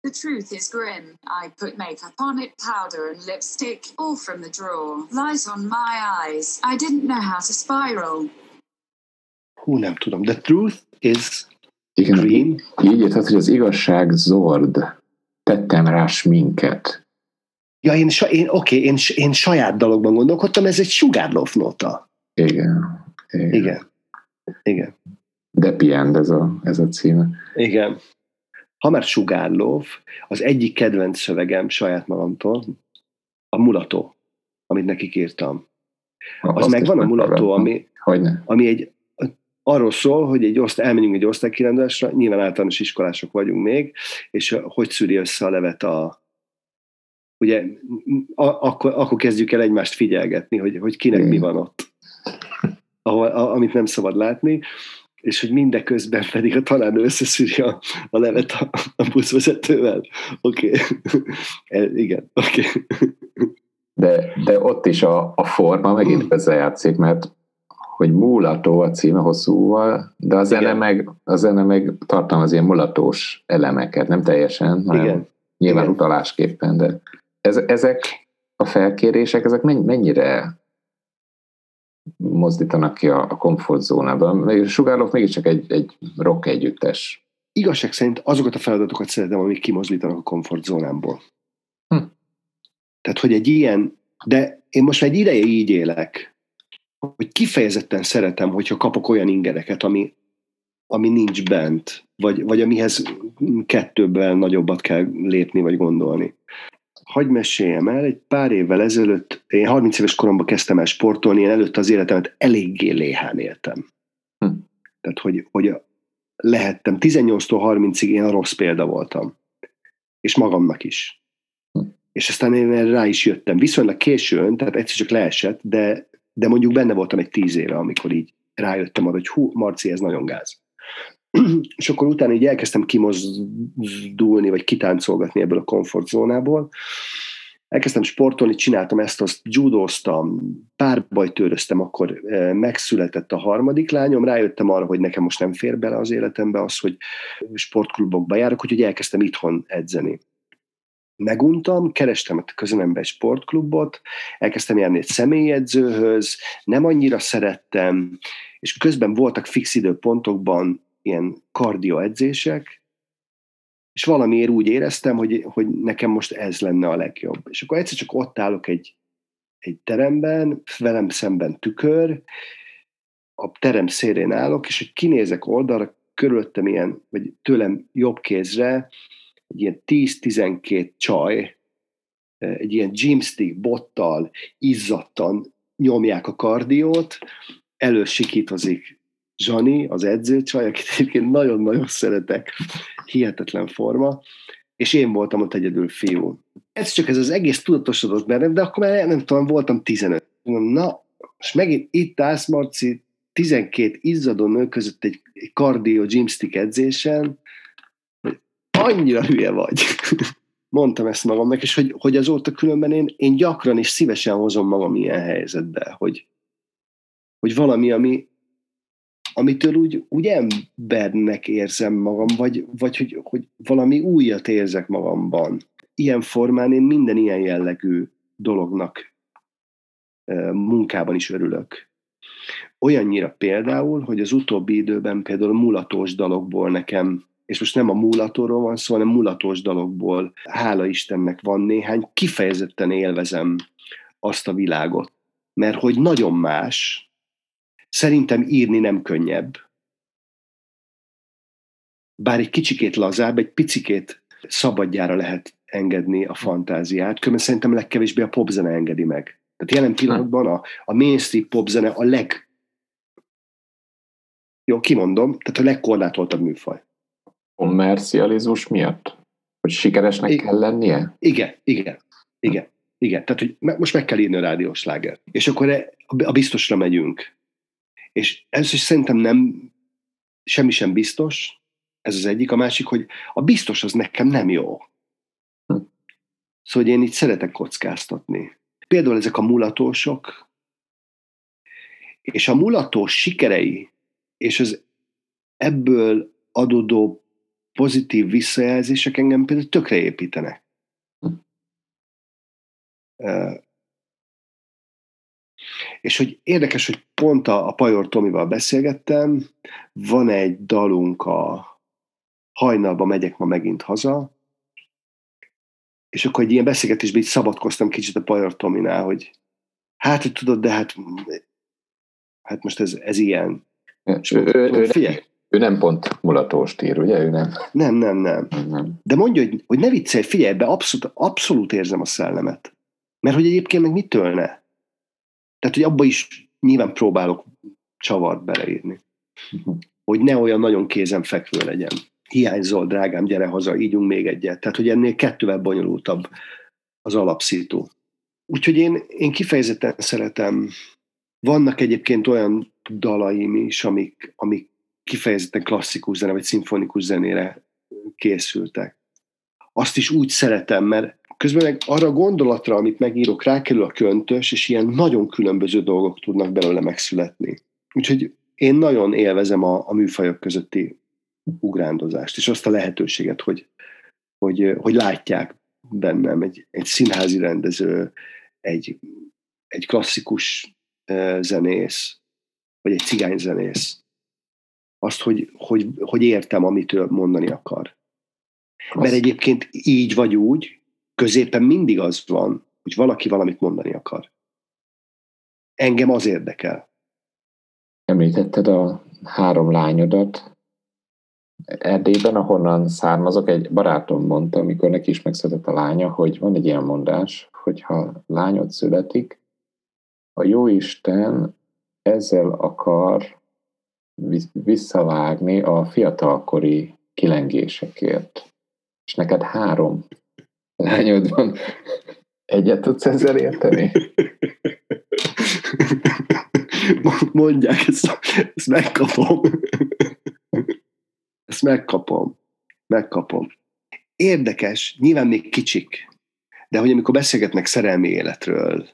The truth is grim. I put makeup on it, powder and lipstick, all from the drawer. Light on my eyes. I didn't know how to spiral. Hú, nem tudom. The truth is Igen, green. Így érted, hogy az igazság zord. Tettem rá minket. Ja, én, én oké, én, én saját dalokban gondolkodtam, ez egy sugárlóf nota. Igen. Igen. Igen. Igen. Depiend ez a, ez a címe. Igen. Ha már sugárlóv, az egyik kedvenc szövegem saját magamtól, a mulató, amit nekik írtam. Az Azt megvan a mulató, ami, Hogyne. ami egy arról szól, hogy egy oszt, elmenjünk egy osztálykirándulásra, nyilván általános iskolások vagyunk még, és hogy szűri össze a levet a, ugye, a, akkor, akkor kezdjük el egymást figyelgetni, hogy, hogy kinek Igen. mi van ott ahol, a, amit nem szabad látni, és hogy mindeközben pedig a talán összeszűri a, a levet a, a buszvezetővel. Oké. Okay. igen, oké. Okay. De, de ott is a, a forma megint ezzel játszik, mert hogy mulató a címe hosszúval, de a zene, meg, a zene meg tartalmaz ilyen mulatós elemeket, nem teljesen, hanem Igen. nyilván Igen. utalásképpen, de ez, ezek a felkérések, ezek mennyire mozdítanak ki a, a komfortzónában. Sugárlók mégiscsak egy, egy rock együttes. Igazság szerint azokat a feladatokat szeretem, amik kimozdítanak a komfortzónámból. Hm. Tehát, hogy egy ilyen, de én most egy ideje így élek, hogy kifejezetten szeretem, hogyha kapok olyan ingereket, ami, ami nincs bent, vagy, vagy amihez kettőbben nagyobbat kell lépni, vagy gondolni hagy meséljem el, egy pár évvel ezelőtt, én 30 éves koromban kezdtem el sportolni, én előtt az életemet eléggé léhán éltem. Hm. Tehát, hogy, hogy lehettem, 18-tól 30-ig én a rossz példa voltam. És magamnak is. Hm. És aztán én rá is jöttem. Viszonylag későn, tehát egyszer csak leesett, de, de mondjuk benne voltam egy tíz éve, amikor így rájöttem arra, hogy hú, Marci, ez nagyon gáz. és akkor utána így elkezdtem kimozdulni, vagy kitáncolgatni ebből a komfortzónából. Elkezdtem sportolni, csináltam ezt, azt judóztam, párbajtőröztem, akkor e, megszületett a harmadik lányom, rájöttem arra, hogy nekem most nem fér bele az életembe az, hogy sportklubokba járok, úgyhogy elkezdtem itthon edzeni meguntam, kerestem a közelembe egy sportklubot, elkezdtem járni egy személyedzőhöz, nem annyira szerettem, és közben voltak fix időpontokban ilyen kardioedzések, és valamiért úgy éreztem, hogy, hogy nekem most ez lenne a legjobb. És akkor egyszer csak ott állok egy, egy teremben, velem szemben tükör, a terem szélén állok, és hogy kinézek oldalra, körülöttem ilyen, vagy tőlem jobb kézre, egy ilyen 10-12 csaj, egy ilyen gymstick bottal, izzadtan nyomják a kardiót, elősikítozik Zsani, az edzőcsaj, akit egyébként nagyon-nagyon szeretek, hihetetlen forma, és én voltam ott egyedül fiú. Ez csak ez az egész tudatosodott bennem, de akkor már nem tudom, voltam 15. Na, és megint itt állsz, Marci, 12 izzadó nő között egy, egy kardió gymstick edzésen, annyira hülye vagy. Mondtam ezt magamnak, és hogy, hogy azóta különben én, én gyakran és szívesen hozom magam ilyen helyzetbe, hogy, hogy valami, ami, amitől úgy, úgy embernek érzem magam, vagy, vagy hogy, hogy valami újat érzek magamban. Ilyen formán én minden ilyen jellegű dolognak munkában is örülök. Olyannyira például, hogy az utóbbi időben például mulatós dalokból nekem, és most nem a mulatóról van szó, hanem mulatós dalokból, hála Istennek van néhány, kifejezetten élvezem azt a világot. Mert hogy nagyon más, Szerintem írni nem könnyebb. Bár egy kicsikét lazább, egy picikét szabadjára lehet engedni a fantáziát, különben szerintem legkevésbé a popzene engedi meg. Tehát jelen pillanatban a, a mainstream popzene a leg jó, kimondom, tehát a legkorlátoltabb műfaj. Kommercializmus miatt? Hogy sikeresnek I- kell lennie? Igen, igen, igen. Igen, tehát hogy most meg kell írni a rádiós lágert. És akkor e, a biztosra megyünk. És ez is szerintem nem, semmi sem biztos, ez az egyik. A másik, hogy a biztos az nekem nem jó. Hm. Szóval én így szeretek kockáztatni. Például ezek a mulatósok, és a mulatós sikerei, és az ebből adódó pozitív visszajelzések engem például tökre építenek. Hm. És hogy érdekes, hogy pont a, a Pajor Tomival beszélgettem, van egy dalunk a hajnalba megyek ma megint haza, és akkor egy ilyen beszélgetésben így szabadkoztam kicsit a Pajor Tominál, hogy hát, hogy tudod, de hát, hát most ez, ez ilyen. Ja, ő, ő, ő, figyelj, ő nem pont mulatós ír, ugye? Ő nem. Nem, nem, nem. nem. De mondja, hogy, hogy ne viccelj, figyelj, ebbe abszolút, abszolút érzem a szellemet. Mert hogy egyébként meg mitől ne? Tehát, hogy abba is nyilván próbálok csavart beleírni. Hogy ne olyan nagyon kézenfekvő legyen. Hiányzol, drágám, gyere haza, ígyunk még egyet. Tehát, hogy ennél kettővel bonyolultabb az alapszító. Úgyhogy én, én kifejezetten szeretem. Vannak egyébként olyan dalaim is, amik, amik kifejezetten klasszikus zene, vagy szimfonikus zenére készültek. Azt is úgy szeretem, mert közben meg arra gondolatra, amit megírok, rákerül a köntös, és ilyen nagyon különböző dolgok tudnak belőle megszületni. Úgyhogy én nagyon élvezem a, a műfajok közötti ugrándozást, és azt a lehetőséget, hogy, hogy, hogy látják bennem egy, egy színházi rendező, egy, egy klasszikus zenész, vagy egy cigányzenész. Azt, hogy, hogy, hogy értem, amit ő mondani akar. Mert egyébként így vagy úgy, középen mindig az van, hogy valaki valamit mondani akar. Engem az érdekel. Említetted a három lányodat. Erdélyben, ahonnan származok, egy barátom mondta, amikor neki is megszületett a lánya, hogy van egy ilyen mondás, hogyha lányod születik, a Jóisten ezzel akar visszavágni a fiatalkori kilengésekért. És neked három lányod van. Egyet tudsz ezzel érteni? Mondják, ezt, ezt megkapom. Ezt megkapom. Megkapom. Érdekes, nyilván még kicsik, de hogy amikor beszélgetnek szerelmi életről,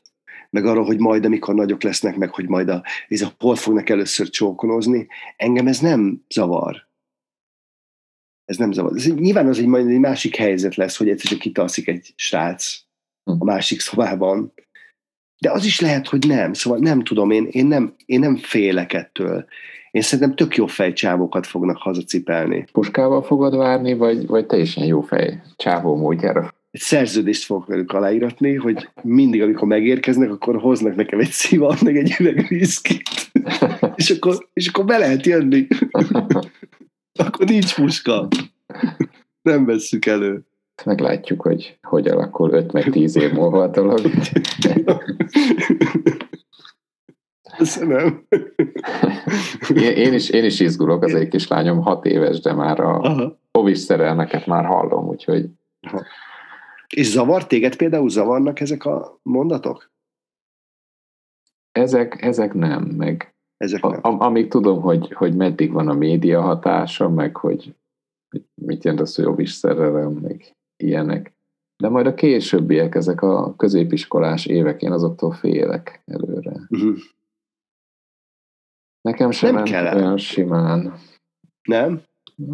meg arról, hogy majd, amikor nagyok lesznek, meg hogy majd a, ez a hol fognak először csókonozni, engem ez nem zavar ez nem zavar. Ez nyilván az egy majd egy másik helyzet lesz, hogy egyszer csak kitalszik egy srác a hm. másik szobában, De az is lehet, hogy nem. Szóval nem tudom, én, én, nem, én nem félek ettől. Én szerintem tök jó fejcsávokat fognak hazacipelni. Puskával fogod várni, vagy, vagy teljesen jó fej csávó módjára? Egy szerződést fogok velük aláíratni, hogy mindig, amikor megérkeznek, akkor hoznak nekem egy szívat, meg egy üveg viszkit. és, akkor, és akkor be lehet jönni. akkor nincs puska. Nem vesszük elő. Meglátjuk, hogy hogy alakul 5 meg 10 év múlva a dolog. Köszönöm. Én, én, is, én is izgulok, az egy kislányom 6 éves, de már a Aha. ovis szerelmeket már hallom, úgyhogy És zavar téged például zavarnak ezek a mondatok? ezek, ezek nem, meg Ezek a, nem. am- amíg tudom, hogy, hogy meddig van a média hatása, meg hogy, hogy mit jelent az, hogy ovis szerelem, meg ilyenek. De majd a későbbiek, ezek a középiskolás évek, én azoktól félek előre. Uh-huh. Nekem sem Nem ment olyan simán. Nem?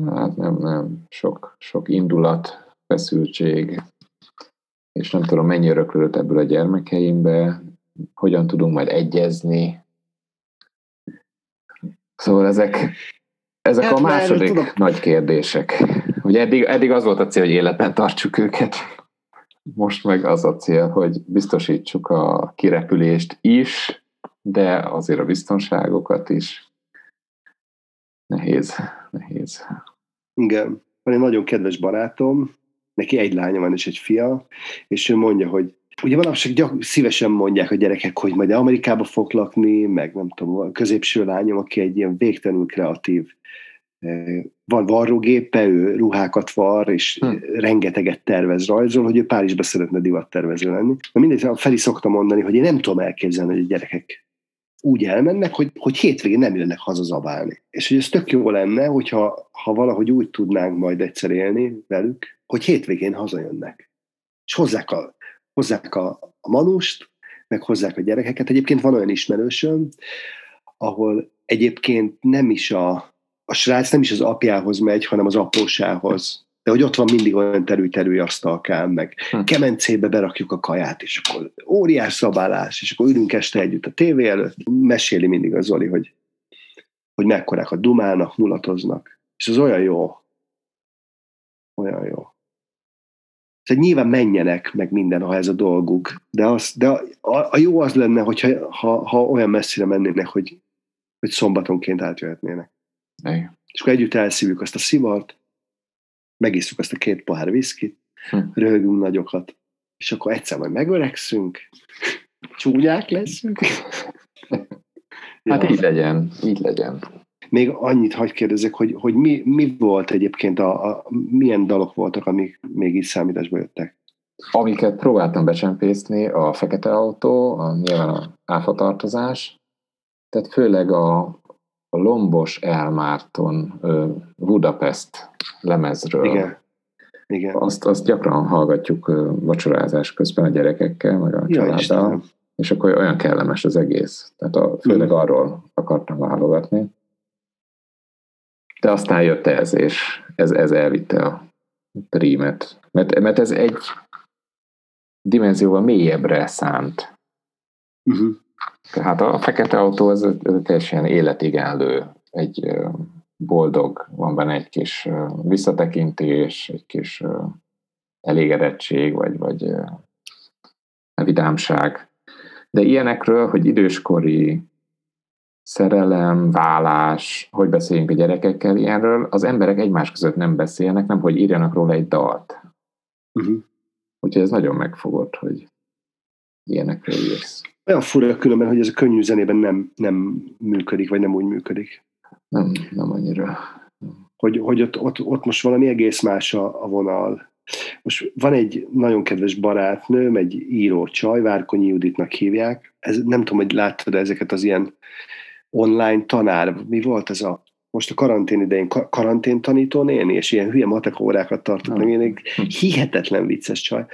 Hát nem, nem. Sok, sok indulat, feszültség, és nem tudom, mennyi öröklődött ebből a gyermekeimbe, hogyan tudunk majd egyezni. Szóval ezek, ezek Hát a már második tudom. nagy kérdések. Ugye eddig, eddig az volt a cél, hogy életben tartsuk őket. Most meg az a cél, hogy biztosítsuk a kirepülést is, de azért a biztonságokat is. Nehéz, nehéz. Igen. Van egy nagyon kedves barátom, neki egy lánya van és egy fia, és ő mondja, hogy ugye manapság gyak, szívesen mondják a gyerekek, hogy majd Amerikába fog lakni, meg nem tudom, a középső lányom, aki egy ilyen végtelenül kreatív eh, van varrógépe, ő ruhákat var, és Hm. hm. rengeteget tervez, rajzol, hogy ő Párizsba szeretne divattervező lenni. Na mindegy, Feli szokta mondani, hogy én nem tudom elképzelni, hogy a gyerekek úgy elmennek, hogy, hogy hétvégén nem jönnek haza zabálni. És hogy ez tök jó lenne, hogyha ha valahogy úgy tudnánk majd egyszer élni velük, hogy hétvégén hazajönnek. És hozzák a, hozzák a, a manust, meg hozzák a gyerekeket. Egyébként van olyan ismerősöm, ahol egyébként nem is a, a srác nem is az apjához megy, hanem az apósához. De hogy ott van mindig olyan terű-terű asztalkán, meg Hm. kemencébe berakjuk a kaját, és akkor óriás szabálás, és akkor ülünk este együtt a tévé előtt. Meséli mindig az Zoli, hogy, hogy mekkorák a dumálnak, mulatoznak. És az olyan jó. Olyan jó. Tehát nyilván menjenek meg minden, ha ez a dolguk. De, az, de a, a, a jó az lenne, hogyha, ha, ha olyan messzire mennének, hogy, hogy szombatonként átjöhetnének. Igen. És akkor együtt elszívjuk azt a szivart, megisszuk azt a két pohár viszkit, Hm. röhögünk nagyokat, és akkor egyszer majd megöregszünk, csúnyák leszünk. Hát Ja. így legyen, így legyen. Még annyit hagy kérdezek, hogy, hogy mi, mi volt egyébként, a, a, milyen dalok voltak, amik még így számításba jöttek? Amiket próbáltam becsempészni, a fekete autó, a, nyilván a áfatartozás, tehát főleg a, a Lombos Elmárton Budapest lemezről. Igen. Igen. Azt, azt gyakran hallgatjuk vacsorázás közben a gyerekekkel, meg a Ja, családdal, Istenem. és akkor olyan kellemes az egész. Tehát a, főleg Mhm. arról akartam válogatni. De aztán jött ez, és ez, ez elvitte a prímet. Mert, mert ez egy dimenzióval mélyebbre szánt. Uh-huh. Tehát a fekete autó ez, ez teljesen életigenlő, egy boldog, van benne egy kis visszatekintés, egy kis elégedettség, vagy, vagy vidámság. De ilyenekről, hogy időskori szerelem, vállás, hogy beszéljünk a gyerekekkel, ilyenről az emberek egymás között nem beszélnek, nem hogy írjanak róla egy dalt. Uh-huh. Úgyhogy ez nagyon megfogott, hogy ilyenekről írsz. Olyan fura különben, hogy ez a könnyű zenében nem, nem működik, vagy nem úgy működik. Nem, nem annyira. Hogy, hogy ott, ott, ott most valami egész más a, a vonal. Most van egy nagyon kedves barátnőm, egy író csaj, Várkonyi Juditnak hívják. Ez, nem tudom, hogy láttad ezeket az ilyen online tanár, mi volt ez a most a karantén idején ka- karantén tanító néni, és ilyen hülye matek órákat tartott, meg ilyen hihetetlen vicces csaj.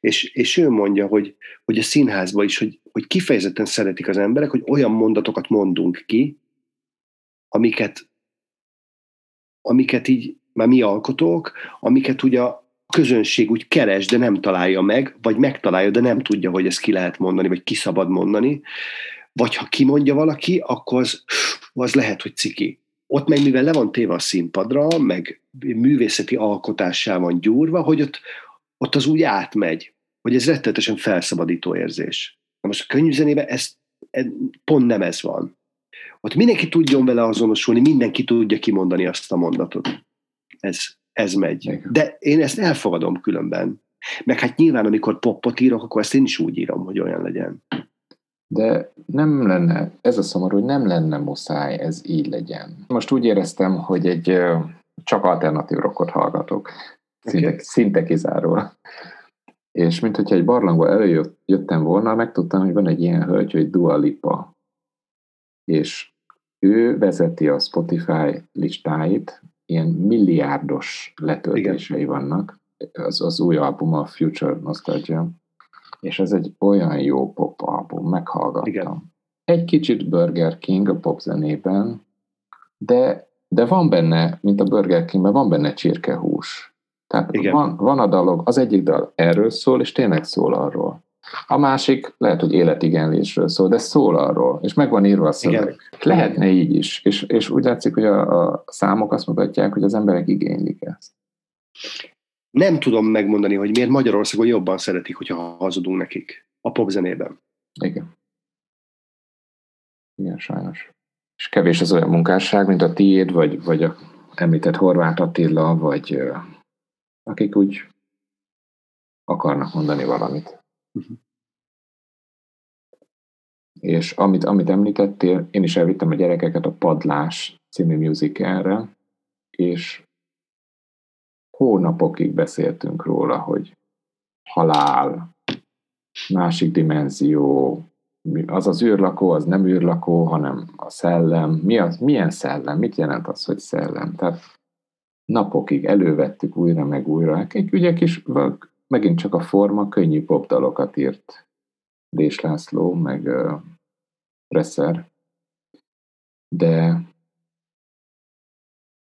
És, és ő mondja, hogy, hogy a színházban is, hogy, hogy kifejezetten szeretik az emberek, hogy olyan mondatokat mondunk ki, amiket, amiket így, már mi alkotók, amiket ugye a, közönség úgy keres, de nem találja meg, vagy megtalálja, de nem tudja, hogy ezt ki lehet mondani, vagy ki szabad mondani, vagy ha kimondja valaki, akkor az, az lehet, hogy ciki. Ott meg mivel le van téve a színpadra, meg művészeti alkotással van gyúrva, hogy ott, ott az úgy átmegy, hogy ez rettetesen felszabadító érzés. Na most a könyvzenében ez, ez pont nem ez van. Ott mindenki tudjon vele azonosulni, mindenki tudja kimondani azt a mondatot. Ez, ez megy. De én ezt elfogadom különben. Meg hát nyilván, amikor popot írok, akkor ezt én is úgy írom, hogy olyan legyen. De nem lenne, ez a szomorú, hogy nem lenne muszáj ez így legyen. Most úgy éreztem, hogy egy csak alternatív rockot hallgatok. Szinte, okay. szinte kizárólag. És mint hogyha egy barlangból előjöttem volna, megtudtam, hogy van egy ilyen hölgy, hogy Dua Lipa. És ő vezeti a Spotify listáit, ilyen milliárdos letöltései Igen. vannak. Az, az új album a Future Nostalgia. És ez egy olyan jó pop album, meghallgattam. Igen. Egy kicsit Burger King a pop zenében, de, de van benne, mint a Burger Kingben, van benne csirkehús. Tehát Igen. Van, van a dalog, az egyik dal erről szól, és tényleg szól arról. A másik lehet, hogy életigenlésről szól, de szól arról, és meg van írva a szöveg. Igen. Lehetne így is, és, és úgy látszik, hogy a, a számok azt mutatják, hogy az emberek igénylik ezt. Nem tudom megmondani, hogy miért Magyarországon jobban szeretik, hogyha hazudunk nekik a popzenében. Igen. Igen, sajnos. És kevés az olyan munkásság, mint a tiéd, vagy, vagy a említett Horváth Attila, vagy akik úgy akarnak mondani valamit. Uh-huh. És amit, amit említettél, én is elvittem a gyerekeket a Padlás című musicalre, és hónapokig beszéltünk róla, hogy halál, másik dimenzió, az az űrlakó, az nem űrlakó, hanem a szellem. Mi az, milyen szellem? Mit jelent az, hogy szellem? Tehát napokig elővettük újra meg újra. Egy ügyek is, megint csak a forma, könnyű popdalokat írt Dés László, meg uh, Presser, de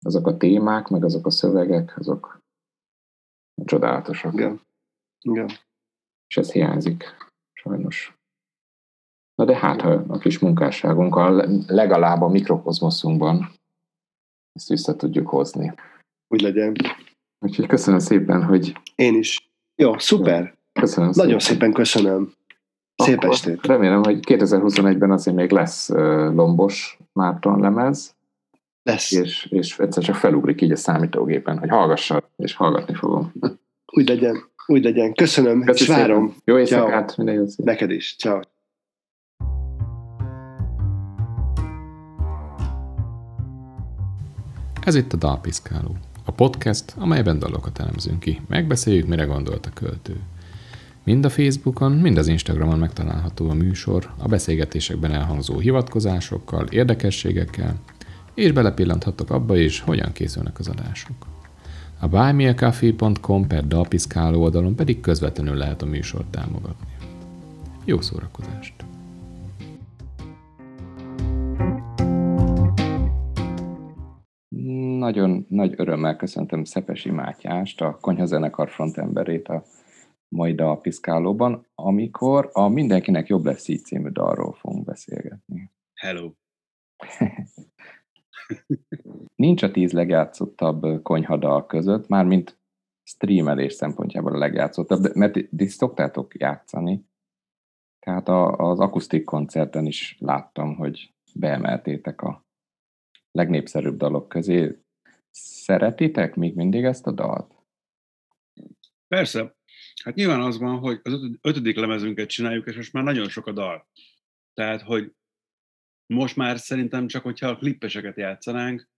azok a témák, meg azok a szövegek, azok csodálatosak. Igen. Igen. És ez hiányzik, sajnos. Na de hát, ha a kis munkásságunkkal legalább a mikrokozmoszunkban ezt vissza tudjuk hozni. Úgy legyen. Úgyhogy köszönöm szépen, hogy... Én is. Jó, szuper. Köszönöm Nagyon szépen, szépen köszönöm. Szép Akkor estét. Remélem, hogy 2021-ben azért még lesz Lombos Márton lemez. Lesz. És, és egyszer csak felugrik így a számítógépen, hogy hallgassa, és hallgatni fogom. Úgy legyen, úgy legyen. Köszönöm, Köszönöm és várom. Jó éjszakát, minden jót. Neked is. Ciao. Ez itt a Dalpiszkáló, a podcast, amelyben dalokat elemzünk ki, megbeszéljük, mire gondolt a költő. Mind a Facebookon, mind az Instagramon megtalálható a műsor, a beszélgetésekben elhangzó hivatkozásokkal, érdekességekkel, és belepillanthatok abba is, hogyan készülnek az adások. A buymeacoffee.com per dalpiszkáló oldalon pedig közvetlenül lehet a műsort támogatni. Jó szórakozást! Nagyon nagy örömmel köszöntöm Szepesi Mátyást, a Konyhazenekar frontemberét a mai dalpiszkálóban, amikor a Mindenkinek jobb lesz így című dalról fogunk beszélgetni. Hello! Nincs a tíz legjátszottabb konyhadal között, mármint streamelés szempontjából a legjátszottabb, mert ti szoktátok játszani. Tehát a, az akusztik koncerten is láttam, hogy beemeltétek a legnépszerűbb dalok közé. Szeretitek még mindig ezt a dalt? Persze. Hát nyilván az van, hogy az ötödik lemezünket csináljuk, és most már nagyon sok a dal. Tehát, hogy most már szerintem csak, hogyha a klippeseket játszanánk,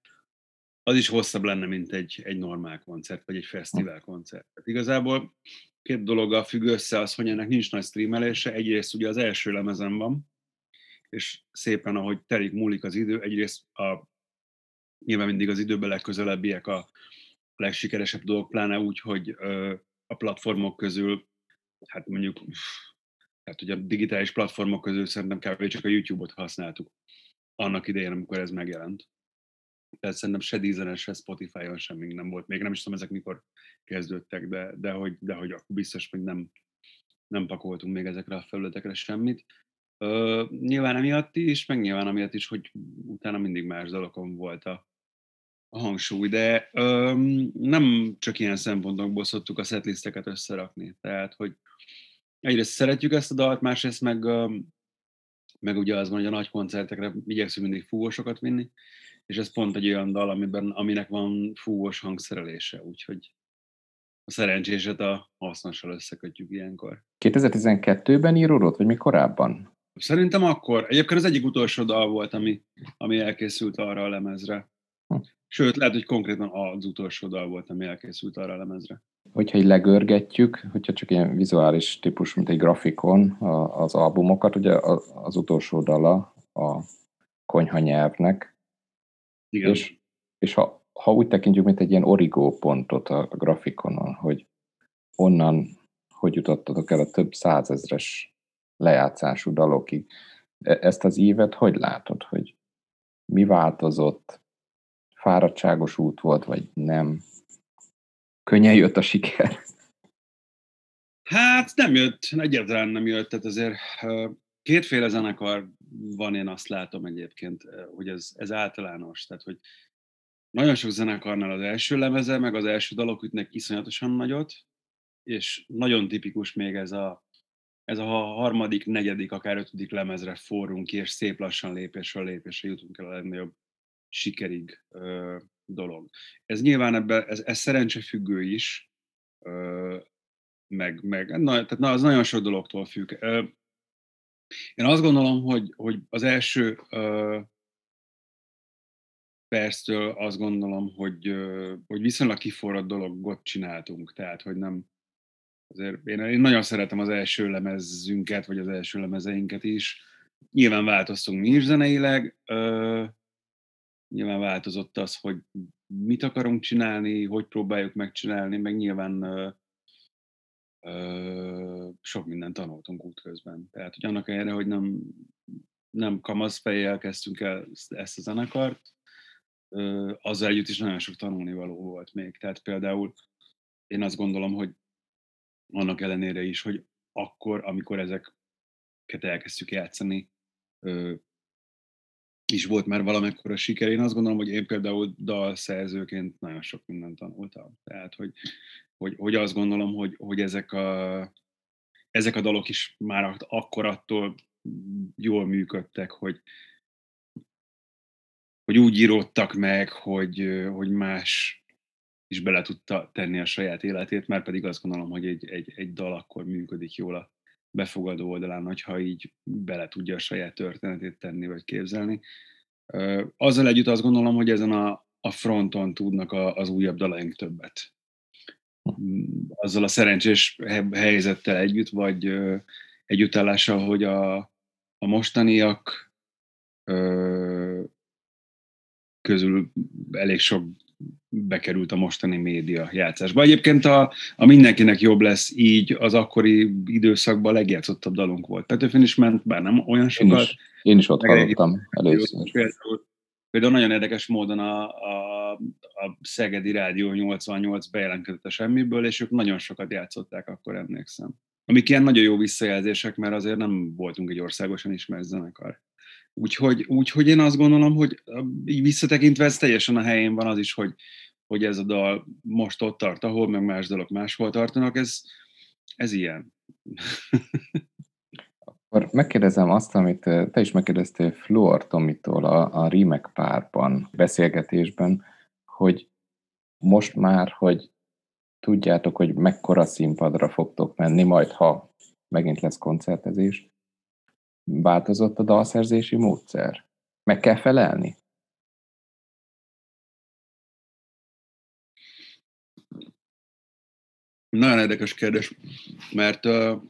az is hosszabb lenne, mint egy, egy normál koncert, vagy egy fesztivál koncert. Tehát igazából két dologgal függ össze az, hogy ennek nincs nagy streamelése. Egyrészt ugye az első lemezen van, és szépen, ahogy telik, múlik az idő, egyrészt a, nyilván mindig az időben legközelebbiek a legsikeresebb dolgok, pláne úgy, hogy ö, a platformok közül, hát mondjuk, hát ugye a digitális platformok közül szerintem kb. csak a YouTube-ot használtuk annak idején, amikor ez megjelent. Tehát szerintem se Deezeren, se Spotify-on sem nem volt. Még nem is tudom, ezek mikor kezdődtek, de, de, hogy, de hogy akkor biztos, hogy nem, nem pakoltunk még ezekre a felületekre semmit. Ö, nyilván emiatt is, meg nyilván amiatt is, hogy utána mindig más dolgokon volt a, a hangsúly, de ö, nem csak ilyen szempontokból szoktuk a setlisteket összerakni. Tehát, hogy egyrészt szeretjük ezt a dalt, másrészt meg, meg ugye az van, hogy a nagy koncertekre igyekszünk mindig fúvósokat vinni, és ez pont egy olyan dal, amiben, aminek van fúvós hangszerelése, úgyhogy a szerencséset a hasznossal összekötjük ilyenkor. 2012-ben íródott, vagy mi korábban? Szerintem akkor. Egyébként az egyik utolsó dal volt, ami, ami elkészült arra a lemezre. Hm. Sőt, lehet, hogy konkrétan az utolsó dal volt, ami elkészült arra a lemezre. Hogyha így legörgetjük, hogyha csak ilyen vizuális típus, mint egy grafikon a- az albumokat, ugye az utolsó dala a konyha nyelvnek, Igen. és, és ha, ha úgy tekintjük, mint egy ilyen origó pontot a, a grafikonon, hogy onnan hogy jutottatok el a több százezres lejátszású dalokig. E- Ezt az évet hogy látod, hogy mi változott? Fáradtságos út volt, vagy nem? Könnyen jött a siker? Hát nem jött, egyáltalán nem jött, tehát azért kétféle zenekar van, én azt látom egyébként, hogy ez, ez általános, tehát hogy nagyon sok zenekarnál az első lemeze, meg az első dalok ütnek iszonyatosan nagyot, és nagyon tipikus még ez a, ez a harmadik, negyedik, akár ötödik lemezre forrunk ki, és szép lassan lépésről lépésre jutunk el a legnagyobb sikerig dolog. Ez nyilván ebben, ez, ez szerencsefüggő is, meg, meg na, tehát na, az nagyon sok dologtól függ. Én azt gondolom, hogy, hogy az első perctől azt gondolom, hogy, hogy viszonylag kiforrott dologot csináltunk, tehát hogy nem, azért én, én nagyon szeretem az első lemezünket, vagy az első lemezeinket is. Nyilván változtunk mi is zeneileg, nyilván változott az, hogy mit akarunk csinálni, hogy próbáljuk megcsinálni, meg nyilván ö, ö, sok mindent tanultunk útközben. Tehát, hogy annak ellenére, hogy nem, nem kamasz fejjel kezdtünk el ezt- a zenekart, ö, azzal együtt is nagyon sok tanulnivaló volt még. Tehát például én azt gondolom, hogy annak ellenére is, hogy akkor, amikor ezeket elkezdtük játszani, is volt már valamekkora siker. Én azt gondolom, hogy én például dalszerzőként nagyon sok mindent tanultam. Tehát, hogy, hogy, hogy azt gondolom, hogy, hogy ezek, a, ezek a dalok is már ak- akkor attól jól működtek, hogy, hogy úgy íródtak meg, hogy, hogy más is bele tudta tenni a saját életét, már pedig azt gondolom, hogy egy, egy, egy dal akkor működik jól a befogadó oldalán, hogyha így bele tudja a saját történetét tenni vagy képzelni. Azzal együtt azt gondolom, hogy ezen a, a fronton tudnak a, az újabb dalaink többet. Mm, Azzal a szerencsés he- helyzettel együtt, vagy együttállással, hogy a, a mostaniak közül elég sok bekerült a mostani média játszásba. Egyébként a, a mindenkinek jobb lesz így az akkori időszakban a legjátszottabb dalunk volt. Petőfin is ment, bár nem olyan Én sokat. is, én is ott hallottam először. Például, például nagyon érdekes módon a, a, a Szegedi Rádió 88 bejelentkezett a semmiből, és ők nagyon sokat játszották, akkor emlékszem. Amik ilyen nagyon jó visszajelzések, mert azért nem voltunk egy országosan ismert zenekar. Úgyhogy, úgyhogy én azt gondolom, hogy így visszatekintve ez teljesen a helyén van az is, hogy, hogy ez a dal most ott tart, ahol, meg más dalok máshol tartanak, ez, ez ilyen. Akkor megkérdezem azt, amit te is megkérdeztél Fluor Tomitól a, a Rímek párban, beszélgetésben, hogy most már, hogy tudjátok, hogy mekkora színpadra fogtok menni, majd ha megint lesz koncertezés, változott a dalszerzési módszer? Meg kell felelni? Nagyon érdekes kérdés, mert uh,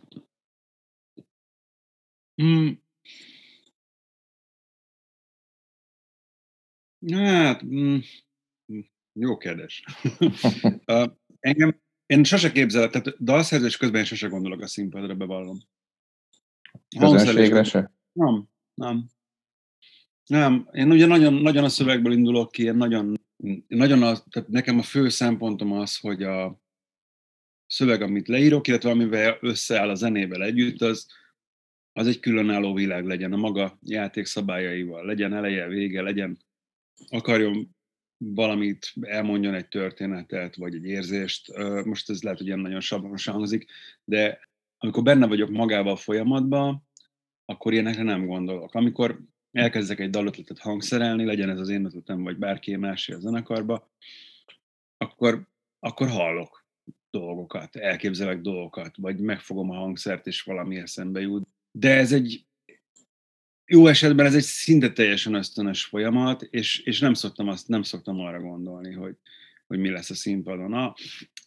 mm, hát mm, mm, jó kérdés. uh, engem, én sose képzelek, tehát dalszerzés közben én sose gondolok a színpadra, bevallom. Közönségre se? Nem, nem. Nem, én ugye nagyon, nagyon a szövegből indulok ki, én nagyon, nagyon az, tehát nekem a fő szempontom az, hogy a szöveg, amit leírok, illetve amivel összeáll a zenével együtt, az, az egy különálló világ legyen a maga játékszabályaival, legyen eleje, vége, legyen, akarjon valamit, elmondjon egy történetet, vagy egy érzést. Most ez lehet, hogy ilyen nagyon sablonosan hangzik, de amikor benne vagyok magával a folyamatban, akkor ilyenekre nem gondolok. Amikor elkezdek egy dalötletet hangszerelni, legyen ez az én ötletem, vagy bárki másé a zenekarba, akkor, akkor hallok dolgokat, elképzelek dolgokat, vagy megfogom a hangszert, és valami eszembe jut. De ez egy jó esetben ez egy szinte teljesen ösztönös folyamat, és, és nem szoktam azt, nem szoktam arra gondolni, hogy, hogy mi lesz a színpadon. A,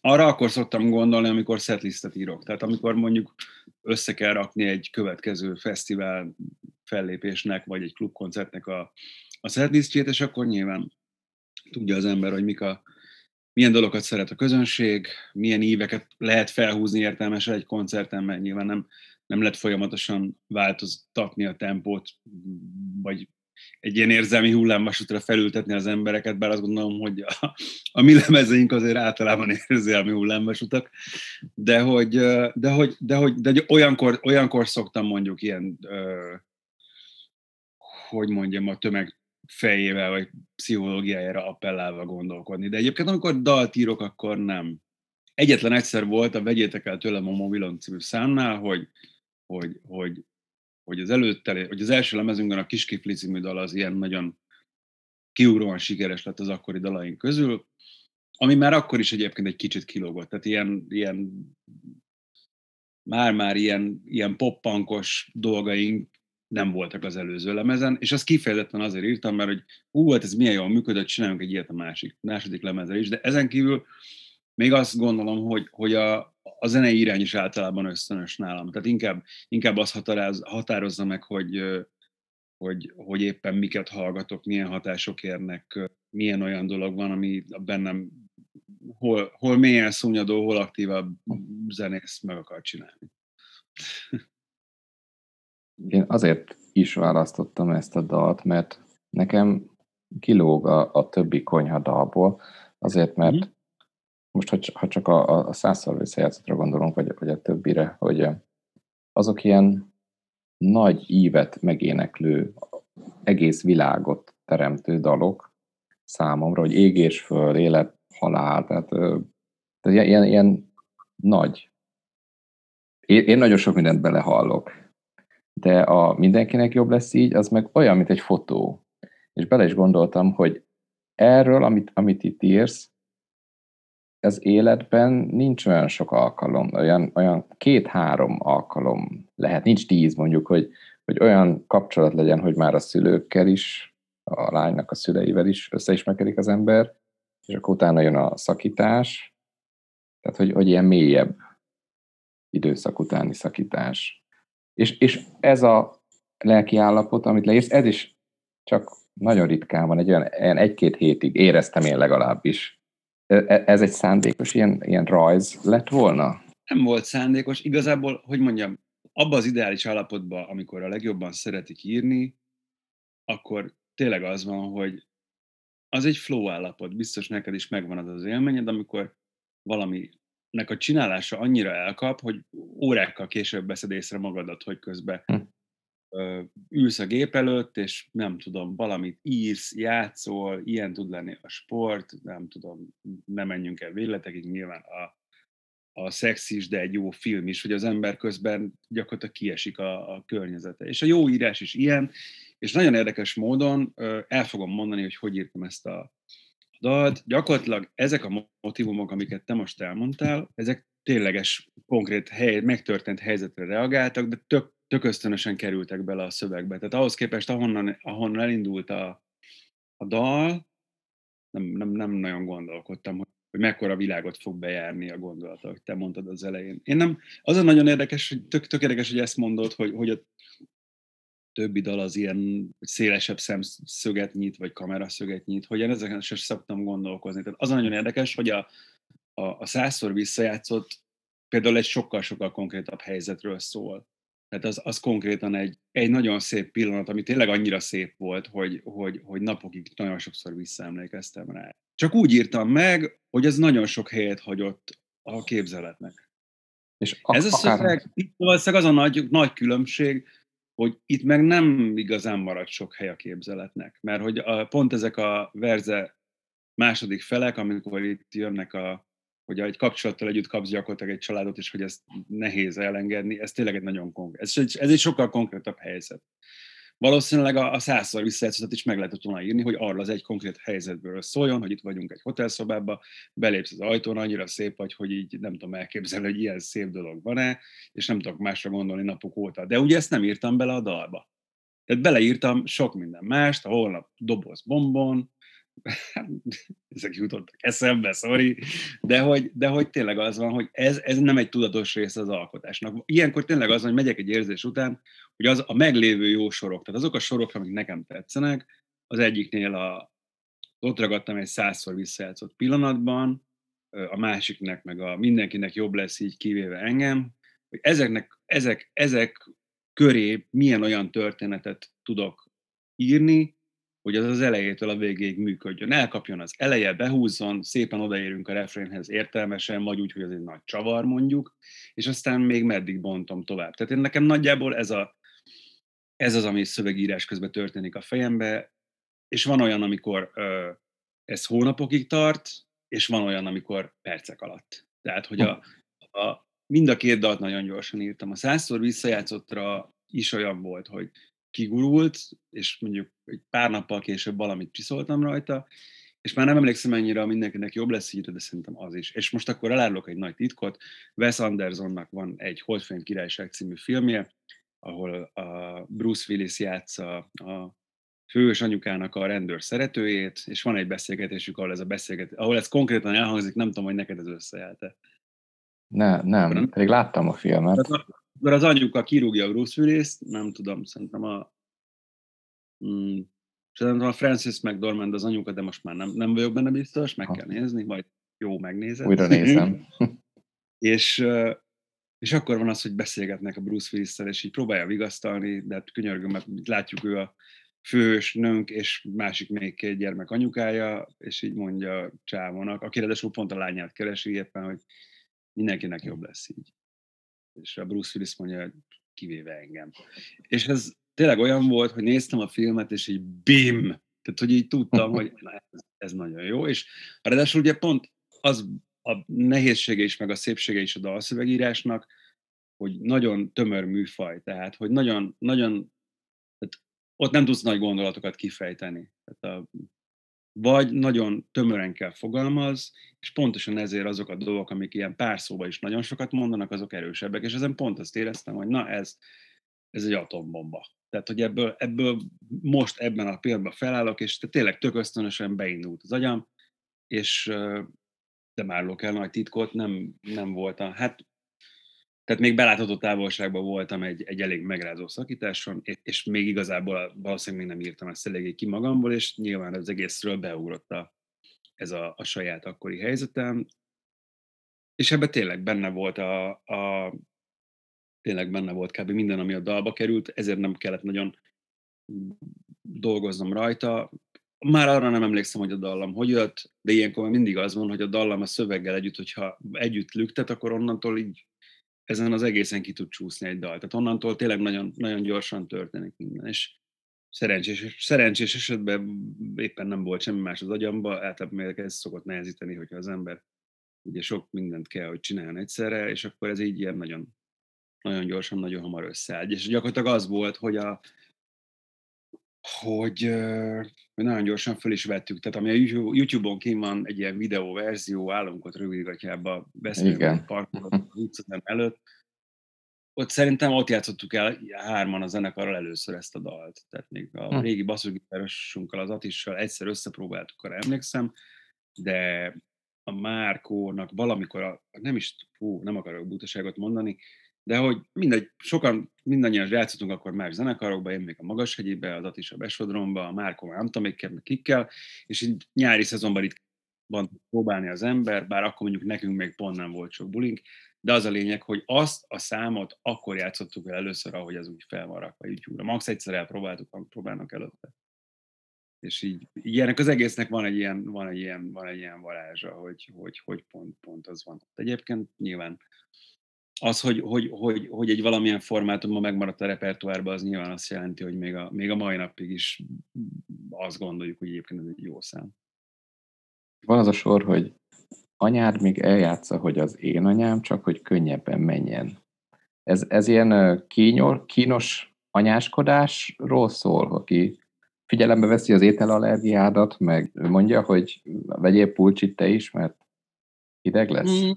arra akkor szoktam gondolni, amikor setlistet írok. Tehát amikor mondjuk össze kell rakni egy következő fesztivál fellépésnek, vagy egy klubkoncertnek a, a setlistjét, és akkor nyilván tudja az ember, hogy mik a, milyen dolgokat szeret a közönség, milyen éveket lehet felhúzni értelmesen egy koncerten, mert nyilván nem, nem lehet folyamatosan változtatni a tempót, vagy egy ilyen érzelmi hullámvasútra felültetni az embereket, bár azt gondolom, hogy a, a mi lemezeink azért általában érzelmi hullámvasutak, de hogy, de hogy, de hogy, de hogy olyankor, olyankor szoktam mondjuk ilyen, hogy mondjam, a tömeg fejével, vagy pszichológiájára appellálva gondolkodni. De egyébként, amikor dalt írok, akkor nem. Egyetlen egyszer volt, a vegyétek el tőlem a mobilon című számnál, hogy, hogy, hogy hogy az előtte, hogy az első lemezünkben a Kiskifli című dal az ilyen nagyon kiugróan sikeres lett az akkori dalaink közül, ami már akkor is egyébként egy kicsit kilógott. Tehát ilyen, ilyen már-már ilyen, ilyen poppankos dolgaink nem voltak az előző lemezen, és azt kifejezetten azért írtam, mert hogy hú, hát ez milyen jól működött, csináljunk egy ilyet a másik, második lemezre is, de ezen kívül még azt gondolom, hogy, hogy a, a zenei irány is általában ösztönös nálam. Tehát inkább, inkább azt határoz, határozza meg, hogy, hogy, hogy éppen miket hallgatok, milyen hatások érnek, milyen olyan dolog van, ami bennem hol, hol mélyen szúnyadó, hol aktívabb zenész meg akar csinálni. Én azért is választottam ezt a dalt, mert nekem kilóg a, a többi konyha dalból, azért, mert mm most ha, ha csak a, a százszor visszajátszatra gondolunk, vagy, vagy a többire, hogy azok ilyen nagy ívet megéneklő, egész világot teremtő dalok számomra, hogy égés föl, élet, halál, tehát, tehát ilyen, ilyen nagy. Én, én nagyon sok mindent belehallok, de a mindenkinek jobb lesz így, az meg olyan, mint egy fotó. És bele is gondoltam, hogy erről, amit, amit itt írsz, az életben nincs olyan sok alkalom, olyan, olyan két-három alkalom lehet, nincs tíz mondjuk, hogy, hogy olyan kapcsolat legyen, hogy már a szülőkkel is, a lánynak a szüleivel is összeismerkedik az ember, és akkor utána jön a szakítás, tehát hogy, hogy ilyen mélyebb időszak utáni szakítás. És, és ez a lelki állapot, amit leírsz, ez is csak nagyon ritkán van, egy olyan egy-két hétig éreztem én legalábbis, ez egy szándékos ilyen, ilyen rajz lett volna? Nem volt szándékos. Igazából, hogy mondjam, abban az ideális állapotban, amikor a legjobban szeretik írni, akkor tényleg az van, hogy az egy flow állapot. Biztos neked is megvan az az élményed, amikor valaminek a csinálása annyira elkap, hogy órákkal később veszed észre magadat, hogy közben hm ülsz a gép előtt, és nem tudom, valamit írsz, játszol, ilyen tud lenni a sport, nem tudom, nem menjünk el véletekig, nyilván a, a szex is, de egy jó film is, hogy az ember közben gyakorlatilag kiesik a, a környezete. És a jó írás is ilyen, és nagyon érdekes módon el fogom mondani, hogy hogy írtam ezt a dalt. Gyakorlatilag ezek a motivumok, amiket te most elmondtál, ezek tényleges, konkrét hely, megtörtént helyzetre reagáltak, de tök tök ösztönösen kerültek bele a szövegbe. Tehát ahhoz képest, ahonnan, ahonnan elindult a, a dal, nem, nem, nem nagyon gondolkodtam, hogy, hogy mekkora világot fog bejárni a gondolata, hogy te mondtad az elején. Én nem, az a nagyon érdekes, hogy tök, tök érdekes, hogy ezt mondod, hogy, hogy a többi dal az ilyen szélesebb szemszöget nyit, vagy kameraszöget nyit, hogy én ezeken sem szoktam gondolkozni. Tehát az a nagyon érdekes, hogy a, a, a százszor visszajátszott például egy sokkal-sokkal konkrétabb helyzetről szól. Tehát az, az konkrétan egy, egy nagyon szép pillanat, ami tényleg annyira szép volt, hogy, hogy, hogy napokig nagyon sokszor visszaemlékeztem rá. Csak úgy írtam meg, hogy ez nagyon sok helyet hagyott a képzeletnek. És Ez a szöveg, itt valószínűleg az a nagy, nagy különbség, hogy itt meg nem igazán marad sok hely a képzeletnek, mert hogy a, pont ezek a verze második felek, amikor itt jönnek a, hogy egy kapcsolattal együtt kapsz gyakorlatilag egy családot, és hogy ezt nehéz elengedni, ez tényleg egy nagyon konkrét, ez, egy- ez egy sokkal konkrétabb helyzet. Valószínűleg a, a százszor visszajátszottat is meg lehetett volna írni, hogy arról az egy konkrét helyzetből szóljon, hogy itt vagyunk egy hotelszobába, belépsz az ajtón, annyira szép vagy, hogy így nem tudom elképzelni, hogy ilyen szép dolog van-e, és nem tudok másra gondolni napok óta. De ugye ezt nem írtam bele a dalba. Tehát beleírtam sok minden mást, a holnap doboz bombon, ezek jutottak eszembe, sorry, de hogy, de hogy tényleg az van, hogy ez, ez nem egy tudatos része az alkotásnak. Ilyenkor tényleg az van, hogy megyek egy érzés után, hogy az a meglévő jó sorok, tehát azok a sorok, amik nekem tetszenek, az egyiknél a, ott ragadtam egy százszor visszajátszott pillanatban, a másiknek, meg a mindenkinek jobb lesz így kivéve engem, hogy ezeknek, ezek, ezek köré milyen olyan történetet tudok írni, hogy az az elejétől a végéig működjön. Elkapjon az eleje, behúzzon, szépen odaérünk a refrénhez értelmesen, vagy úgy, hogy az egy nagy csavar mondjuk, és aztán még meddig bontom tovább. Tehát én nekem nagyjából ez, a, ez az, ami szövegírás közben történik a fejembe, és van olyan, amikor ö, ez hónapokig tart, és van olyan, amikor percek alatt. Tehát, hogy a, a, mind a két dalt nagyon gyorsan írtam. A százszor visszajátszottra is olyan volt, hogy kigurult, és mondjuk egy pár nappal később valamit csiszoltam rajta, és már nem emlékszem mennyire, a mindenkinek jobb lesz így, de szerintem az is. És most akkor elárulok egy nagy titkot. Wes Andersonnak van egy Holdfény Királyság című filmje, ahol a Bruce Willis játsza a fős anyukának a rendőr szeretőjét, és van egy beszélgetésük, ahol ez a beszélgetés, ahol ez konkrétan elhangzik, nem tudom, hogy neked ez összejellte. Ne, nem, pedig láttam a filmet. Akkor az anyuka kirúgja a Bruce nem tudom, szerintem a mm, szerintem a Francis McDormand az anyuka, de most már nem, nem vagyok benne biztos, meg Ha. kell nézni, majd jó megnézed. Újra nézem. és, és akkor van az, hogy beszélgetnek a Bruce willis és így próbálja vigasztalni, de hát könyörgöm, mert látjuk ő a főhős nőnk, és másik még két gyermek anyukája, és így mondja Csávónak, aki ráadásul pont a lányát keresi éppen, hogy mindenkinek jobb lesz így. És a Bruce Willis mondja, hogy kivéve engem. És ez tényleg olyan volt, hogy néztem a filmet, és így bim! Tehát, hogy így tudtam, hogy na, ez, ez nagyon jó, és ráadásul ugye pont az a nehézsége is, meg a szépsége is a dalszövegírásnak, hogy nagyon tömör műfaj, tehát, hogy nagyon, nagyon, tehát ott nem tudsz nagy gondolatokat kifejteni. Tehát a, vagy nagyon tömören kell fogalmaz, és pontosan ezért azok a dolgok, amik ilyen pár szóba is nagyon sokat mondanak, azok erősebbek, és ezen pont azt éreztem, hogy na ez, ez egy atombomba. Tehát, hogy ebből, ebből most ebben a pillanatban felállok, és tényleg tök ösztönösen beindult az agyam, és de már el nagy titkot, nem, nem voltam. Hát tehát még belátható távolságban voltam egy, egy elég megrázó szakításon, és, még igazából valószínűleg még nem írtam ezt eléggé ki magamból, és nyilván az egészről beugrott a, ez a, a saját akkori helyzetem. És ebben tényleg benne volt a, a tényleg benne volt kb. minden, ami a dalba került, ezért nem kellett nagyon dolgoznom rajta. Már arra nem emlékszem, hogy a dallam hogy jött, de ilyenkor mindig az van, hogy a dallam a szöveggel együtt, hogyha együtt lüktet, akkor onnantól így ezen az egészen ki tud csúszni egy dal. Tehát onnantól tényleg nagyon, nagyon gyorsan történik minden. És szerencsés, szerencsés esetben éppen nem volt semmi más az agyamba, általában ez szokott nehezíteni, hogyha az ember ugye sok mindent kell, hogy csináljon egyszerre, és akkor ez így ilyen nagyon, nagyon gyorsan, nagyon hamar összeáll. És gyakorlatilag az volt, hogy a, hogy, hogy nagyon gyorsan föl is vettük. Tehát ami a YouTube- YouTube-on kim van egy ilyen videó verzió, állunk ott rövidgatjába, beszélünk parkolóban, utcán előtt, ott szerintem ott játszottuk el hárman a zenekarral először ezt a dalt. Tehát még a Hm. régi basszusgitárosunkkal, az Atissal egyszer összepróbáltuk, arra emlékszem, de a Márkónak valamikor, a, nem is, hú, nem akarok butaságot mondani, de hogy mindegy, sokan, mindannyian játszottunk akkor más zenekarokba, én még a Magashegyibe, az Atis a Besodromba, a Márkó már nem tudom még meg kikkel, és így nyári szezonban itt van próbálni az ember, bár akkor mondjuk nekünk még pont nem volt sok bulink, de az a lényeg, hogy azt a számot akkor játszottuk el először, ahogy az úgy fel van rakva YouTube-ra. Max egyszer elpróbáltuk, próbálnak előtte. És így, ilyenek az egésznek van egy ilyen, van egy ilyen, van egy ilyen varázsa, hogy, hogy, hogy pont, pont az van. Egyébként nyilván az, hogy, hogy, hogy, hogy egy valamilyen formátumban megmaradt a repertoárban, az nyilván azt jelenti, hogy még a, még a mai napig is azt gondoljuk, hogy egyébként ez egy jó szám. Van az a sor, hogy anyád még eljátsza, hogy az én anyám, csak hogy könnyebben menjen. Ez, ez ilyen kínos, kínos anyáskodásról szól, aki figyelembe veszi az ételallergiádat, meg mondja, hogy vegyél pulcsit te is, mert hideg lesz? Mm,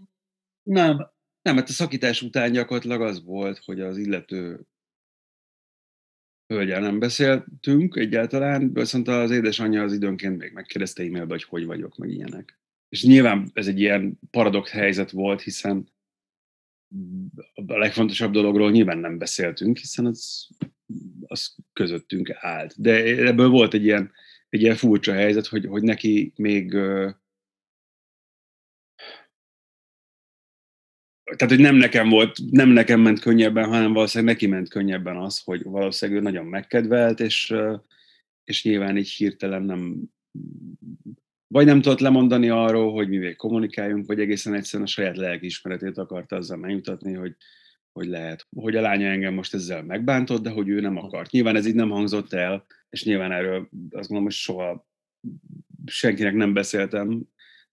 nem, nem, hát a szakítás után gyakorlatilag az volt, hogy az illető hölgyel nem beszéltünk egyáltalán, viszont az édesanyja az időnként még megkérdezte e-mailbe, hogy hogy vagyok, meg ilyenek. És nyilván ez egy ilyen paradox helyzet volt, hiszen a legfontosabb dologról nyilván nem beszéltünk, hiszen az, az közöttünk állt. De ebből volt egy ilyen, egy ilyen furcsa helyzet, hogy, hogy neki még tehát, hogy nem nekem volt, nem nekem ment könnyebben, hanem valószínűleg neki ment könnyebben az, hogy valószínűleg ő nagyon megkedvelt, és, és nyilván így hirtelen nem vagy nem tudott lemondani arról, hogy mivé kommunikáljunk, vagy egészen egyszerűen a saját lelkiismeretét akarta azzal megmutatni, hogy, hogy lehet, hogy a lánya engem most ezzel megbántott, de hogy ő nem akart. Nyilván ez így nem hangzott el, és nyilván erről azt gondolom, hogy soha senkinek nem beszéltem,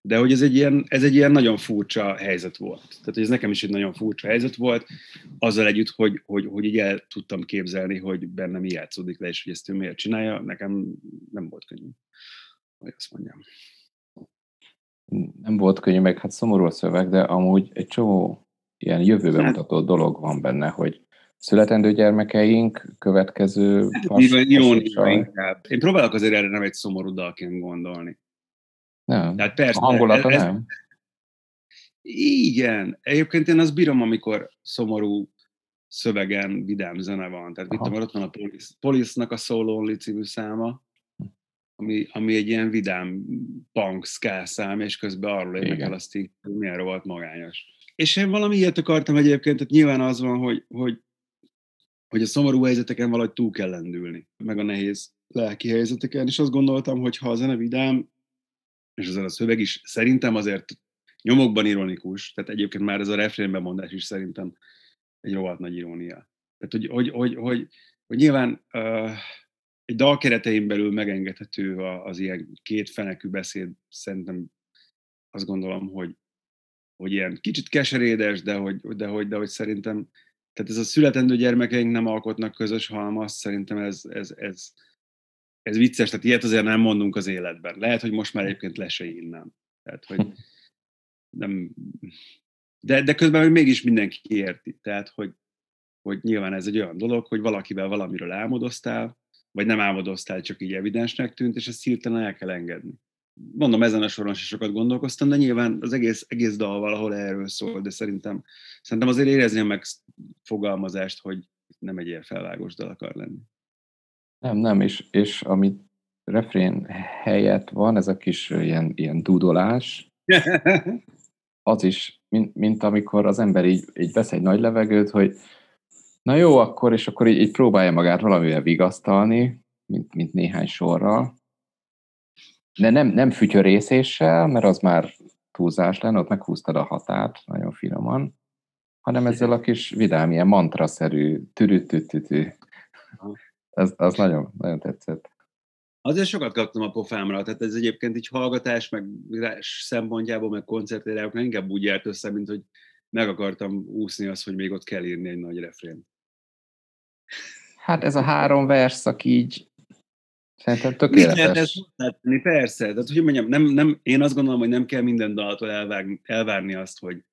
de hogy ez egy, ilyen, ez egy ilyen nagyon furcsa helyzet volt. Tehát, ez nekem is egy nagyon furcsa helyzet volt, azzal együtt, hogy, hogy, hogy így el tudtam képzelni, hogy bennem mi játszódik le, és hogy ezt ő miért csinálja, nekem nem volt könnyű, hogy azt mondjam. Nem volt könnyű, meg hát szomorú a szöveg, de amúgy egy csomó ilyen jövőbe hát, mutató dolog van benne, hogy születendő gyermekeink következő... Hát, inkább. Én próbálok azért erre nem egy szomorú dalként gondolni. Nem. Tehát persze, a hangulata ez, nem? Igen. Egyébként én azt bírom, amikor szomorú szövegen vidám zene van. Tehát mit tudom, ott van a Police, Police-nak a Soul Only című száma, ami, ami egy ilyen vidám punk ska szám, és közben arról énekel azt így, hogy milyen rohadt magányos. És én valami ilyet akartam egyébként, tehát nyilván az van, hogy, hogy, hogy a szomorú helyzeteken valahogy túl kell lendülni, meg a nehéz lelki helyzeteken, és azt gondoltam, hogy ha a zene vidám, és ezen a szöveg is szerintem azért nyomokban ironikus, tehát egyébként már ez a refrénben mondás is szerintem egy rohadt nagy irónia. Tehát, hogy, hogy, hogy, hogy, hogy nyilván uh, egy dal keretein belül megengedhető az ilyen két fenekű beszéd, szerintem azt gondolom, hogy, hogy ilyen kicsit keserédes, de hogy, de hogy, de hogy szerintem, tehát ez a születendő gyermekeink nem alkotnak közös halmaz, szerintem ez, ez, ez, ez vicces, tehát ilyet azért nem mondunk az életben. Lehet, hogy most már egyébként le se innen. Tehát, hogy nem, de, de közben hogy mégis mindenki érti. Tehát, hogy, hogy nyilván ez egy olyan dolog, hogy valakivel valamiről álmodoztál, vagy nem álmodoztál, csak így evidensnek tűnt, és ezt hirtelen el kell engedni. Mondom, ezen a soron is sokat gondolkoztam, de nyilván az egész, egész dal valahol erről szól, de szerintem, szerintem azért érezni a megfogalmazást, hogy nem egy ilyen felvágós dal akar lenni. Nem, nem, és, és amit refrén helyett van, ez a kis ilyen, ilyen dudolás, az is, mint, mint amikor az ember így, így vesz egy nagy levegőt, hogy na jó, akkor, és akkor így, így próbálja magát valamivel vigasztalni, mint, mint néhány sorral. De nem, nem fütyörészéssel, mert az már túlzás lenne, ott meghúztad a határt nagyon finoman, hanem ezzel a kis vidám, ilyen mantraszerű, türütütütü az, az nagyon, nagyon tetszett. Azért sokat kaptam a pofámra, tehát ez egyébként így hallgatás, meg szempontjából, meg koncertére inkább úgy járt össze, mint hogy meg akartam úszni azt, hogy még ott kell írni egy nagy refrén. Hát ez a három verszak így szerintem tökéletes. Lehet ezt Persze, tehát hogy mondjam, nem, nem, én azt gondolom, hogy nem kell minden daltól elvárni, elvárni azt, hogy,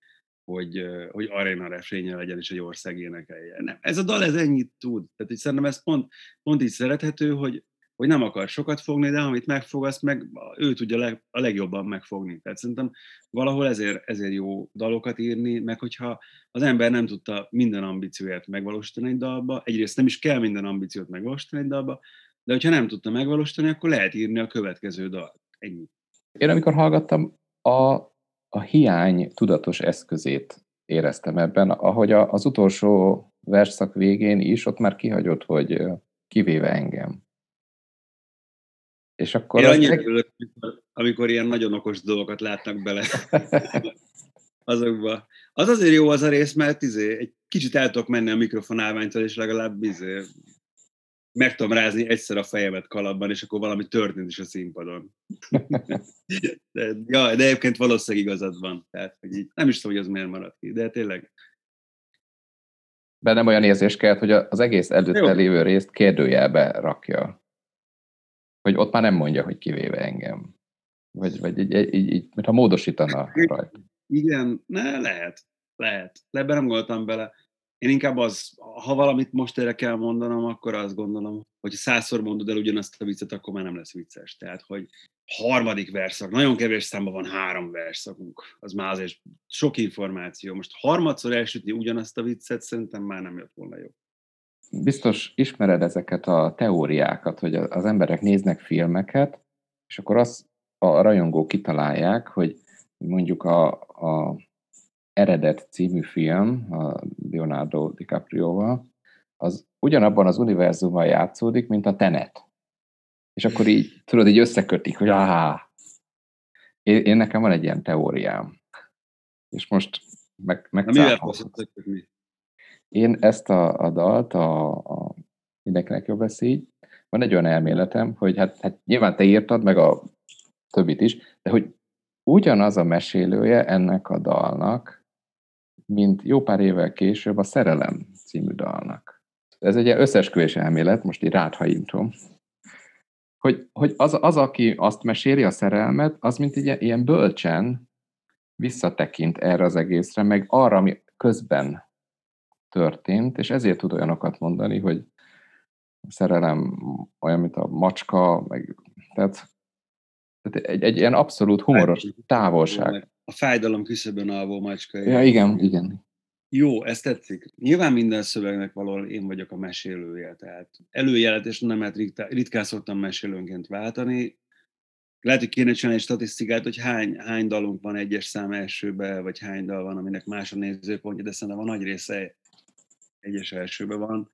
hogy, hogy aréna refrénye legyen, és egy ország énekelje. Nem. Ez a dal ez ennyit tud. Tehát így szerintem ez pont, pont így szerethető, hogy, hogy nem akar sokat fogni, de amit megfog, azt meg ő tudja leg, a legjobban megfogni. Tehát szerintem valahol ezért, ezért jó dalokat írni, meg hogyha az ember nem tudta minden ambícióját megvalósítani egy dalba, egyrészt nem is kell minden ambíciót megvalósítani egy dalba, de hogyha nem tudta megvalósítani, akkor lehet írni a következő dal. Ennyi. Én amikor hallgattam, a a hiány tudatos eszközét éreztem ebben, ahogy az utolsó verszak végén is, ott már kihagyott, hogy kivéve engem. És akkor Én annyira meg... örülök, amikor, amikor ilyen nagyon okos dolgokat látnak bele azokba. Az azért jó az a rész, mert izé, egy kicsit el tudok menni a mikrofonálványtól, és legalább izé, meg tudom rázni egyszer a fejemet kalapban, és akkor valami történt is a színpadon. de, ja, de egyébként valószínűleg igazad van. Tehát, hogy így, nem is tudom, hogy az miért maradt ki, de tényleg. Bennem olyan érzés kellett, hogy az egész előtte lévő részt kérdőjelbe rakja. Hogy ott már nem mondja, hogy kivéve engem. Vagy, vagy így, így, így, mintha módosítana rajta. Igen, ne, lehet. Lehet. Lebben nem gondoltam bele. Én inkább az, ha valamit most erre kell mondanom, akkor azt gondolom, hogy százszor mondod el ugyanazt a viccet, akkor már nem lesz vicces. Tehát, hogy harmadik verszak, nagyon kevés számban van három verszakunk, az már azért sok információ. Most harmadszor elsütni ugyanazt a viccet, szerintem már nem jött volna jó. Biztos ismered ezeket a teóriákat, hogy az emberek néznek filmeket, és akkor azt a rajongók kitalálják, hogy mondjuk a, a Eredet című film, a Leonardo DiCaprio-val, az ugyanabban az univerzumban játszódik, mint a Tenet. És akkor így, tudod, így összekötik, hogy áhá. Én, én nekem van egy ilyen teóriám. És most meg, meg Én ezt a, a dalt, a, a mindenkinek jobb lesz így, van egy olyan elméletem, hogy hát, hát nyilván te írtad, meg a többit is, de hogy ugyanaz a mesélője ennek a dalnak, mint jó pár évvel később a Szerelem című dalnak. Ez egy összeesküvés elmélet, most így ráthaintom, hogy, hogy az, az, aki azt meséli a szerelmet, az mint egy ilyen bölcsen visszatekint erre az egészre, meg arra, ami közben történt, és ezért tud olyanokat mondani, hogy a szerelem olyan, mint a macska, meg, tehát, tehát egy, egy ilyen abszolút humoros távolság a fájdalom küszöbön alvó macska. Ja, igen, igen. Jó, ezt tetszik. Nyilván minden szövegnek valahol én vagyok a mesélője, tehát előjelet és nemet ritkán szoktam mesélőnként váltani. Lehet, hogy kéne csinálni egy statisztikát, hogy hány, hány dalunk van egyes szám elsőbe, vagy hány dal van, aminek más a nézőpontja, de szerintem a nagy része egyes elsőbe van.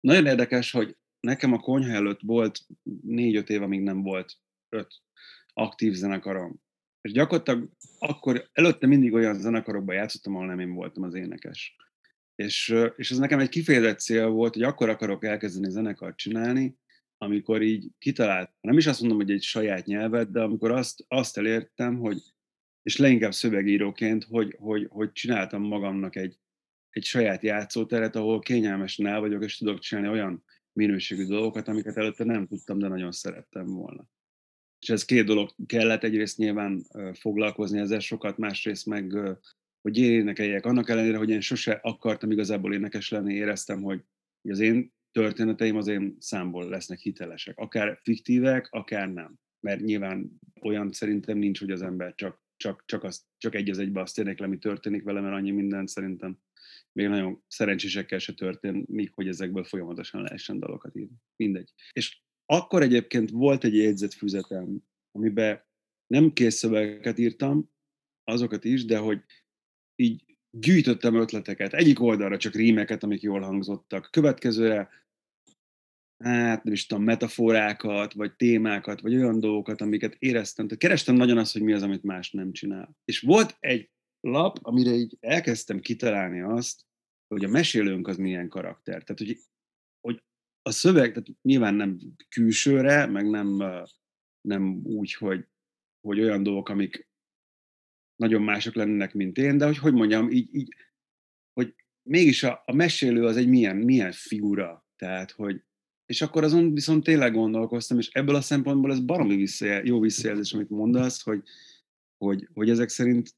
Nagyon érdekes, hogy nekem a konyha előtt volt négy-öt év, amíg nem volt öt aktív zenekarom és gyakorlatilag akkor előtte mindig olyan zenekarokban játszottam, ahol nem én voltam az énekes. És, és ez nekem egy kifejezett cél volt, hogy akkor akarok elkezdeni zenekart csinálni, amikor így kitalált, nem is azt mondom, hogy egy saját nyelvet, de amikor azt, azt elértem, hogy, és leginkább szövegíróként, hogy, hogy, hogy csináltam magamnak egy, egy saját játszóteret, ahol kényelmesen el vagyok, és tudok csinálni olyan minőségű dolgokat, amiket előtte nem tudtam, de nagyon szerettem volna és ez két dolog kellett, egyrészt nyilván foglalkozni ezzel sokat, másrészt meg, hogy én énekeljek. Annak ellenére, hogy én sose akartam igazából énekes lenni, éreztem, hogy az én történeteim az én számból lesznek hitelesek. Akár fiktívek, akár nem. Mert nyilván olyan szerintem nincs, hogy az ember csak, csak, csak, azt, csak egy az egybe azt énekel, ami történik vele, mert annyi minden szerintem még nagyon szerencsésekkel se történik, hogy ezekből folyamatosan lehessen dalokat írni. Mindegy. És akkor egyébként volt egy jegyzetfüzetem, amiben nem kész szövegeket írtam, azokat is, de hogy így gyűjtöttem ötleteket. Egyik oldalra csak rímeket, amik jól hangzottak. Következőre, hát nem is tudom, metaforákat, vagy témákat, vagy olyan dolgokat, amiket éreztem. Tehát kerestem nagyon azt, hogy mi az, amit más nem csinál. És volt egy lap, amire így elkezdtem kitalálni azt, hogy a mesélőnk az milyen karakter. Tehát, hogy a szöveg, tehát nyilván nem külsőre, meg nem, nem úgy, hogy, hogy olyan dolgok, amik nagyon mások lennének, mint én, de hogy hogy mondjam, így, így hogy mégis a, a mesélő az egy milyen, milyen figura, tehát hogy és akkor azon viszont tényleg gondolkoztam, és ebből a szempontból ez baromi visszajel, jó visszajelzés, amit mondasz, hogy, hogy, hogy ezek szerint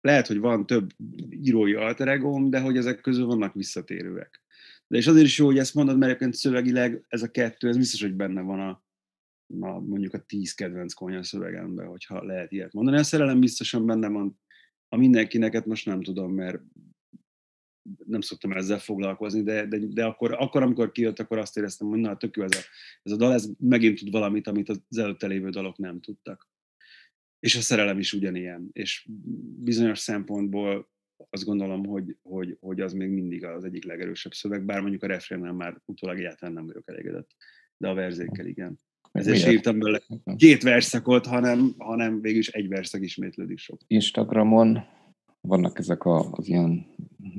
lehet, hogy van több írói alteregóm, de hogy ezek közül vannak visszatérőek. De és azért is jó, hogy ezt mondod, mert egyébként szövegileg ez a kettő, ez biztos, hogy benne van a, a mondjuk a tíz kedvenc konya szövegemben, hogyha lehet ilyet mondani. A szerelem biztosan benne van, a mindenkinek, hát most nem tudom, mert nem szoktam ezzel foglalkozni, de, de, de akkor, akkor, amikor kijött, akkor azt éreztem, hogy na, tök jó ez a, ez a dal, ez megint tud valamit, amit az előtte lévő dalok nem tudtak. És a szerelem is ugyanilyen, és bizonyos szempontból azt gondolom, hogy, hogy, hogy az még mindig az egyik legerősebb szöveg, bár mondjuk a refrénnel már utólag egyáltalán nem vagyok elégedett, de a verzékkel igen. Ezért Miért? írtam bele két verszakot, hanem, hanem végülis egy verszak ismétlődik sok. Instagramon vannak ezek a, az ilyen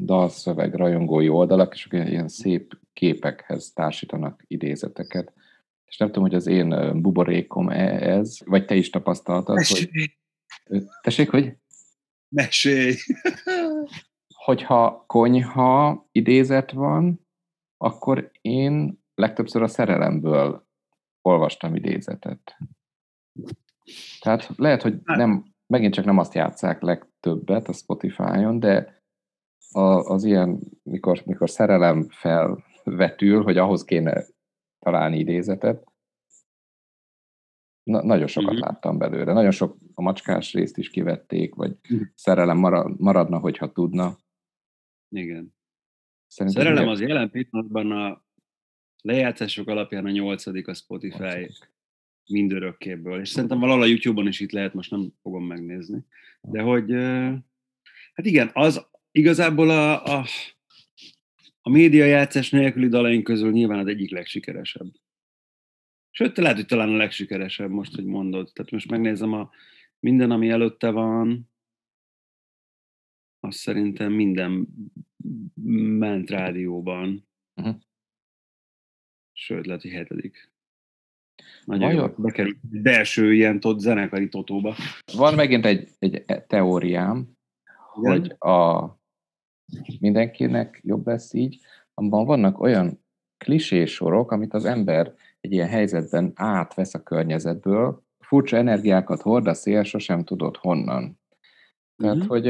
dalszöveg rajongói oldalak, és ilyen szép képekhez társítanak idézeteket. És nem tudom, hogy az én buborékom -e ez, vagy te is tapasztaltad, hogy... Ö, Tessék, hogy? Mesélj! Hogyha konyha idézet van, akkor én legtöbbször a szerelemből olvastam idézetet. Tehát lehet, hogy nem, megint csak nem azt játszák legtöbbet a Spotify-on, de a, az ilyen, mikor, mikor szerelem felvetül, hogy ahhoz kéne találni idézetet, na, nagyon sokat Mhm. láttam belőle. Nagyon sok a macskás részt is kivették, vagy Mhm. szerelem marad, maradna, hogyha tudna. Igen. Szerintem Szerelem miért- az jelen pillanatban a lejátszások alapján a nyolcadik a Spotify mindörökkéből. És szerintem valahol a YouTube-on is itt lehet, most nem fogom megnézni. De hogy, hát igen, az igazából a, a, a média játszás nélküli dalaink közül nyilván az egyik legsikeresebb. Sőt, lehet, hogy talán a legsikeresebb most, hogy mondod. Tehát most megnézem a minden, ami előtte van, azt szerintem minden ment rádióban. Mhm. Sőt, lehet, hogy hetedik. Nagyon Vajon- jó. Bekerül belső ilyen tot, zenekari totóba. Van megint egy, egy teóriám, Igen? hogy a mindenkinek jobb lesz így, abban vannak olyan klisés-sorok, amit az ember egy ilyen helyzetben átvesz a környezetből, furcsa energiákat hord a szél, sosem tudod honnan. Tehát, Mhm. hogy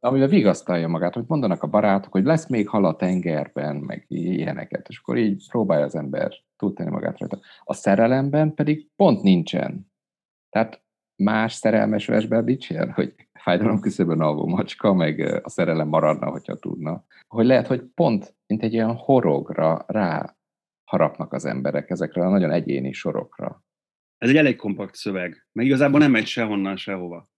amivel vigasztalja magát, hogy mondanak a barátok, hogy lesz még hal a tengerben, meg ilyeneket, és akkor így próbálja az ember túltenni magát rajta. A szerelemben pedig pont nincsen. Tehát más szerelmes versben nincsen, hogy fájdalom küszöbön alvó macska, meg a szerelem maradna, hogyha tudna. Hogy lehet, hogy pont, mint egy ilyen horogra rá harapnak az emberek ezekre a nagyon egyéni sorokra. Ez egy elég kompakt szöveg, meg igazából nem megy sehonnan, sehova.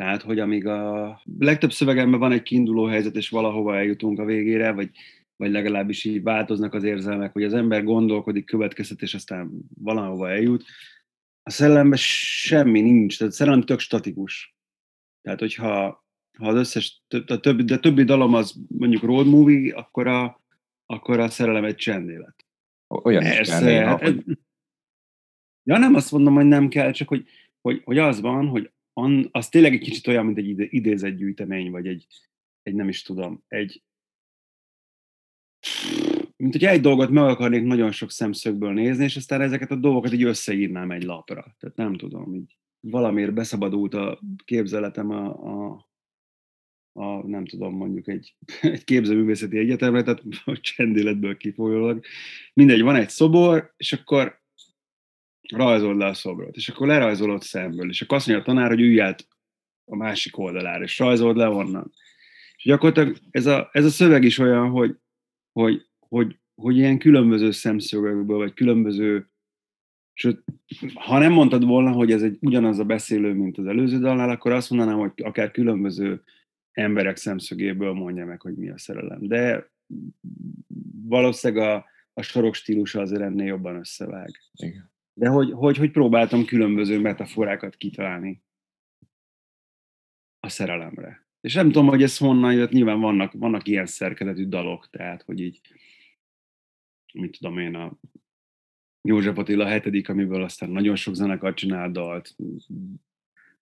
Tehát, hogy amíg a legtöbb szövegemben van egy kiinduló helyzet, és valahova eljutunk a végére, vagy, vagy legalábbis így változnak az érzelmek, hogy az ember gondolkodik, következtet, és aztán valahova eljut. A szellemben semmi nincs, tehát a szellem tök statikus. Tehát, hogyha ha az összes, a többi, de többi dalom az mondjuk road movie, akkor a, akkor a szerelem egy csendélet. Olyan is Persze, kell néha, hát, hogy Ja, nem azt mondom, hogy nem kell, csak hogy, hogy, hogy az van, hogy an, az tényleg egy kicsit olyan, mint egy ide, idézetgyűjtemény, vagy egy, egy nem is tudom, egy mint hogy egy dolgot meg akarnék nagyon sok szemszögből nézni, és aztán ezeket a dolgokat így összeírnám egy lapra. Tehát nem tudom, így valamiért beszabadult a képzeletem a, a, a nem tudom, mondjuk egy, egy képzőművészeti egyetemre, tehát a csendéletből kifolyólag. Mindegy, van egy szobor, és akkor rajzold le a szobrot, és akkor lerajzolod szemből, és akkor azt mondja a tanár, hogy ülj át a másik oldalára, és rajzold le onnan. És gyakorlatilag ez a, ez a szöveg is olyan, hogy, hogy, hogy, hogy ilyen különböző szemszögekből, vagy különböző, sőt, ha nem mondtad volna, hogy ez egy ugyanaz a beszélő, mint az előző dalnál, akkor azt mondanám, hogy akár különböző emberek szemszögéből mondja meg, hogy mi a szerelem. De valószínűleg a, a sorok stílusa azért ennél jobban összevág. Igen. De hogy, hogy, hogy próbáltam különböző metaforákat kitalálni. A szerelemre. És nem tudom, hogy ez honnan jött, nyilván vannak, vannak ilyen szerkezetű dalok, tehát, hogy így, mit tudom én, a József Attila hetedik, amiből aztán nagyon sok zenekar csinál dalt,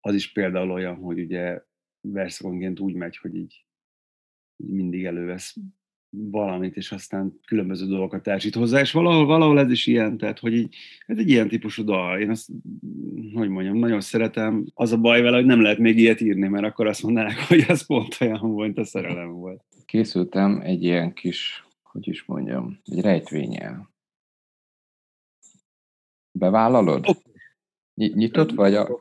az is például olyan, hogy ugye verszakonként úgy megy, hogy így, mindig elővesz valamit, és aztán különböző dolgokat társít hozzá, és valahol, valahol ez is ilyen, tehát hogy így, ez egy ilyen típusú dal. Én azt, hogy mondjam, nagyon szeretem. Az a baj vele, hogy nem lehet még ilyet írni, mert akkor azt mondanák, hogy ez pont olyan volt, a szerelem volt. készültem egy ilyen kis, hogy is mondjam, egy rejtvényel. Bevállalod? Oké. Ny- Nyitott vagy a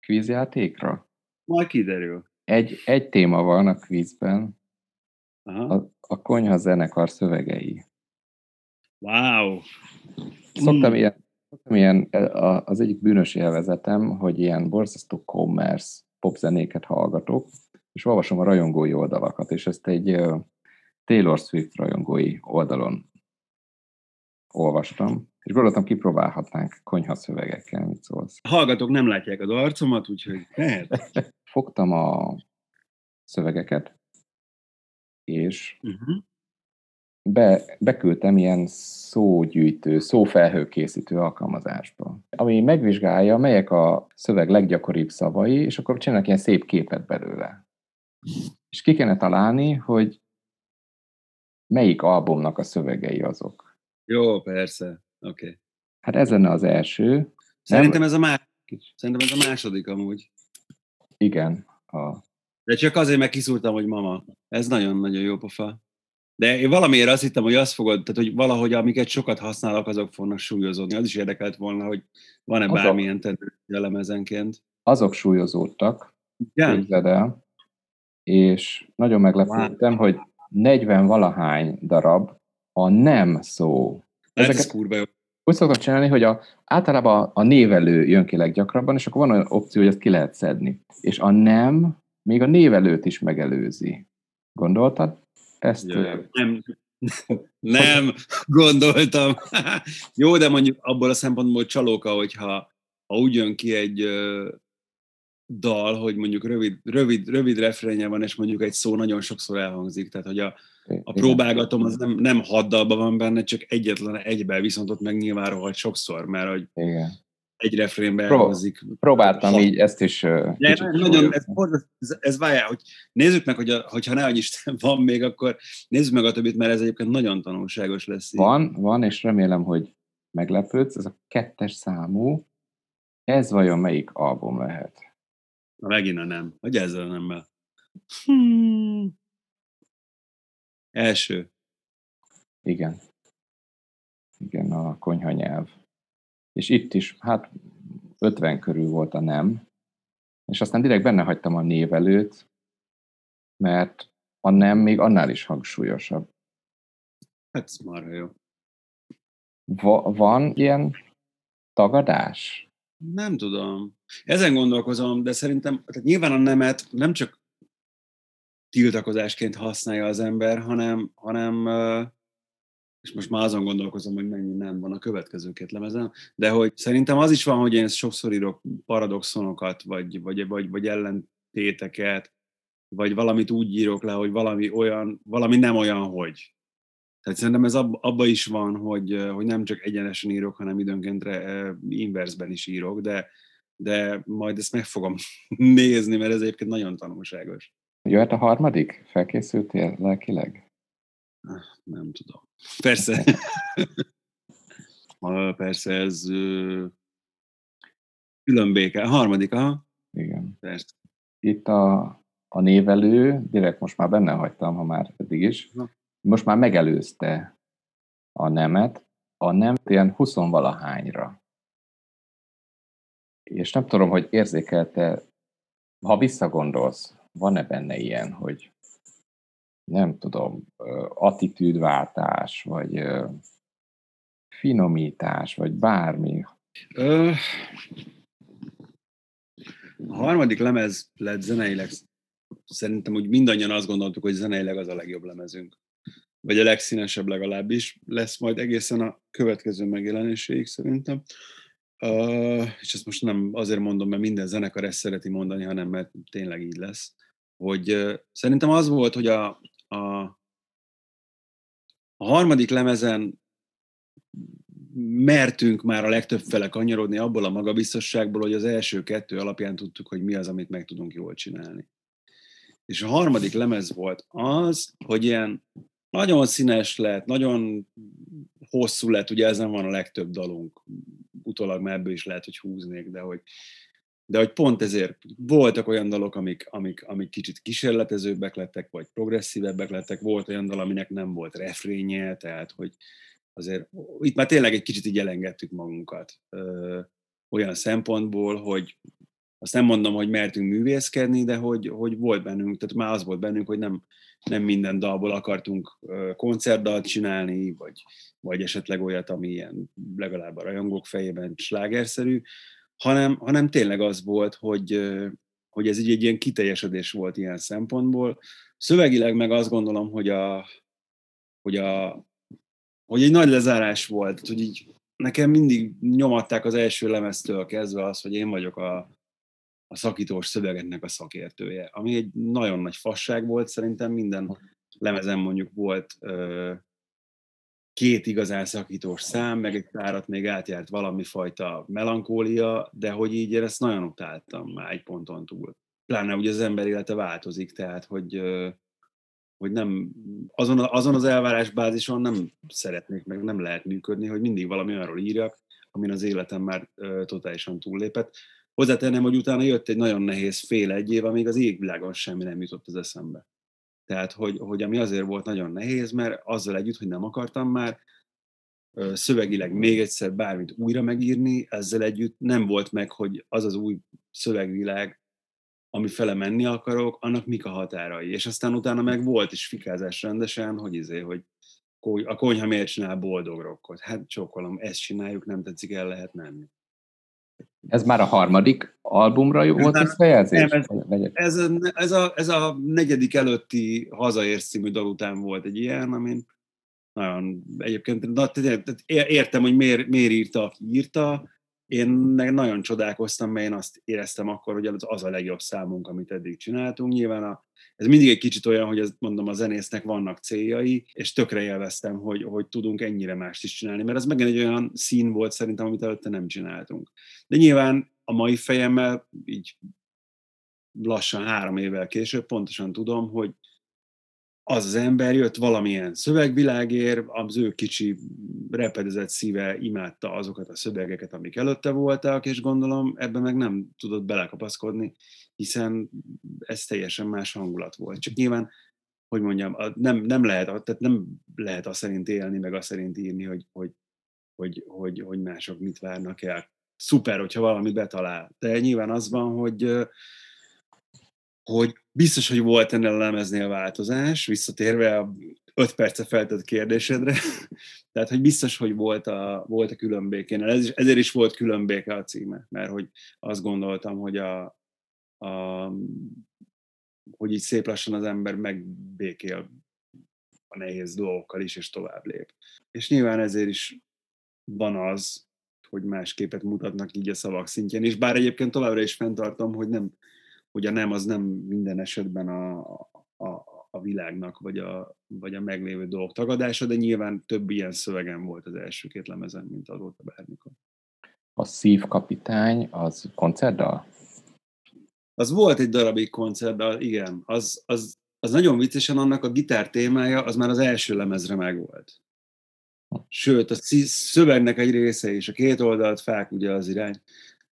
kvízjátékra? Majd kiderül. Egy, egy téma van a kvízben, Aha. a, a konyha zenekar szövegei. Wow! Szoktam Mm. ilyen, szoktam ilyen az egyik bűnös élvezetem, hogy ilyen borzasztó commerce popzenéket hallgatok, és és olvasom a rajongói oldalakat, és ezt egy Taylor Swift rajongói oldalon olvastam, és gondoltam, kipróbálhatnánk konyha szövegekkel, mit szólsz. A hallgatók nem látják az arcomat, úgyhogy lehet. Fogtam a szövegeket, és uh-huh. be, beküldtem ilyen szógyűjtő, szófelhőkészítő alkalmazásba, ami megvizsgálja, melyek a szöveg leggyakoribb szavai, és akkor csinálnak ilyen szép képet belőle. És ki kellene találni, hogy melyik albumnak a szövegei azok. Jó, persze. Oké. Okay. Hát ez lenne az első. Szerintem ez a második. Szerintem ez a második amúgy. Igen. A... De csak azért, mert kiszúrtam, hogy mama. Ez nagyon-nagyon jó pofa. De én valamiért azt hittem, hogy azt fogod, tehát hogy valahogy amiket sokat használok, azok fognak súlyozódni. Az is érdekelt volna, hogy van-e azok, bármilyen tendencia lemezenként. Azok súlyozódtak, képzeld el, és nagyon meglepődtem, hogy 40 valahány darab a nem szó. Ezeket, ez kurva jó. Úgy szoktam csinálni, hogy a, általában a névelő jön ki leggyakrabban, és akkor van olyan opció, hogy ezt ki lehet szedni. És a nem még a névelőt is megelőzi. Gondoltad? Ezt... Ja, nem, nem gondoltam. Jó, de mondjuk abból a szempontból csalóka, hogyha ha úgy jön ki egy dal, hogy mondjuk rövid, rövid, rövid refrénje van, és mondjuk egy szó nagyon sokszor elhangzik, tehát hogy a, a próbálgatom az nem, nem hat dalban van benne, csak egyetlen egyben, viszont ott meg nyilván rohadt sokszor, mert hogy Igen. Egy refrénben Pró- elhangzik. Próbáltam hat. így ezt is uh, De, nagyon, ez, ez, ez várjál, hogy nézzük meg, hogy a, hogyha ne Isten van még, akkor nézzük meg a többit, mert ez egyébként nagyon tanulságos lesz. Van, van, és remélem, hogy meglepődsz, ez a kettes számú, ez vajon melyik album lehet? Na megint a nem. Hogy ezzel a nemmel? Hmm. Első. Igen. Igen, a konyha nyelv. És itt is, hát 50 körül volt a nem, és aztán direkt benne hagytam a névelőt, mert a nem még annál is hangsúlyosabb. Hát ez marha jó. Va- van ilyen tagadás? Nem tudom. Ezen gondolkozom, de szerintem tehát nyilván a nemet nem csak tiltakozásként használja az ember, hanem, hanem és most már azon gondolkozom, hogy mennyi nem van a következő két lemezen, de hogy szerintem az is van, hogy én sokszor írok paradoxonokat, vagy, vagy, vagy, vagy ellentéteket, vagy valamit úgy írok le, hogy valami olyan, valami nem olyan, hogy. Tehát szerintem ez abba, abba is van, hogy, hogy nem csak egyenesen írok, hanem időnként inversben is írok, de, de majd ezt meg fogom nézni, mert ez egyébként nagyon tanulságos. Jöhet a harmadik? Felkészültél lelkileg? Nem tudom. Persze. Persze, ez különbéke. A harmadik, aha. Igen. Persze. Itt a, a névelő, direkt most már benne hagytam, ha már eddig is, most már megelőzte a nemet, a nem ilyen huszonvalahányra. És nem tudom, hogy érzékelte, ha visszagondolsz, van-e benne ilyen, hogy nem tudom, attitűdváltás, vagy finomítás, vagy bármi? Ö, a harmadik lemez lett zeneileg, szerintem úgy mindannyian azt gondoltuk, hogy zeneileg az a legjobb lemezünk vagy a legszínesebb legalábbis, lesz majd egészen a következő megjelenéséig szerintem. Uh, és ezt most nem azért mondom, mert minden zenekar ezt szereti mondani, hanem mert tényleg így lesz, hogy uh, szerintem az volt, hogy a, a, a harmadik lemezen mertünk már a legtöbb fele kanyarodni abból a magabiztosságból, hogy az első kettő alapján tudtuk, hogy mi az, amit meg tudunk jól csinálni. És a harmadik lemez volt az, hogy ilyen nagyon színes lett, nagyon hosszú lett, ugye ezen van a legtöbb dalunk, utólag már ebből is lehet, hogy húznék, de hogy, de hogy pont ezért voltak olyan dalok, amik, amik, amik kicsit kísérletezőbbek lettek, vagy progresszívebbek lettek, volt olyan dal, aminek nem volt refrénye, tehát hogy azért itt már tényleg egy kicsit így elengedtük magunkat. Ö, olyan szempontból, hogy azt nem mondom, hogy mertünk művészkedni, de hogy, hogy volt bennünk, tehát már az volt bennünk, hogy nem, nem minden dalból akartunk koncertdalt csinálni, vagy, vagy esetleg olyat, ami ilyen legalább a rajongók fejében slágerszerű, hanem, hanem tényleg az volt, hogy, hogy ez így egy ilyen kiteljesedés volt ilyen szempontból. Szövegileg meg azt gondolom, hogy a, hogy a hogy egy nagy lezárás volt, hogy így nekem mindig nyomatták az első lemeztől kezdve az, hogy én vagyok a, a szakítós szövegeknek a szakértője, ami egy nagyon nagy fasság volt, szerintem minden lemezen mondjuk volt ö, két igazán szakítós szám, meg egy párat még átjárt valami fajta melankólia, de hogy így én ezt nagyon utáltam már egy ponton túl. Pláne ugye az ember élete változik, tehát hogy, hogy nem, azon, azon az elvárásbázison nem szeretnék, meg nem lehet működni, hogy mindig valami olyanról írjak, amin az életem már totálisan túllépett. Hozzátennem, hogy utána jött egy nagyon nehéz fél egy év, amíg az égvilágon semmi nem jutott az eszembe. Tehát, hogy, hogy ami azért volt nagyon nehéz, mert azzal együtt, hogy nem akartam már szövegileg még egyszer bármit újra megírni, ezzel együtt nem volt meg, hogy az az új szövegvilág, ami fele menni akarok, annak mik a határai. És aztán utána meg volt is fikázás rendesen, hogy izé, hogy a konyha miért csinál boldog rokkot. Hát csókolom, ezt csináljuk, nem tetszik, el lehet menni. Ez már a harmadik albumra jó volt ez fejelzés? Ez, ez, a, ez, a, ez a negyedik előtti Hazaérsz című dal után volt egy ilyen, amin nagyon egyébként na, értem, hogy miért, miért írta, aki írta, én nagyon csodálkoztam, mert én azt éreztem akkor, hogy az a legjobb számunk, amit eddig csináltunk. Nyilván a, ez mindig egy kicsit olyan, hogy ez, mondom, a zenésznek vannak céljai, és tökre élveztem, hogy, hogy tudunk ennyire mást is csinálni, mert ez megint egy olyan szín volt szerintem, amit előtte nem csináltunk. De nyilván a mai fejemmel, így lassan három évvel később pontosan tudom, hogy az az ember jött valamilyen szövegvilágért, az ő kicsi repedezett szíve imádta azokat a szövegeket, amik előtte voltak, és gondolom ebben meg nem tudott belekapaszkodni, hiszen ez teljesen más hangulat volt. Csak nyilván, hogy mondjam, nem, nem, lehet, tehát nem lehet azt szerint élni, meg azt szerint írni, hogy, hogy, hogy, hogy, hogy mások mit várnak el. Szuper, hogyha valamit betalál. De nyilván az van, hogy hogy biztos, hogy volt ennél a lemeznél változás, visszatérve a 5 perce feltett kérdésedre, tehát, hogy biztos, hogy volt a, volt a különbékén. Ez ezért is volt különbéke a címe, mert hogy azt gondoltam, hogy a, a hogy így szép lassan az ember megbékél a nehéz dolgokkal is, és tovább lép. És nyilván ezért is van az, hogy más képet mutatnak így a szavak szintjén, és bár egyébként továbbra is fenntartom, hogy nem, hogy a nem az nem minden esetben a, a, a világnak, vagy a, vagy a meglévő dolgok tagadása, de nyilván több ilyen szövegem volt az első két lemezen, mint azóta bármikor. A szívkapitány az koncertdal? Az volt egy darabig koncertdal, igen. Az, az, az nagyon viccesen annak a gitár témája, az már az első lemezre megvolt. Sőt, a szövegnek egy része is, a két oldalt fák ugye az irány,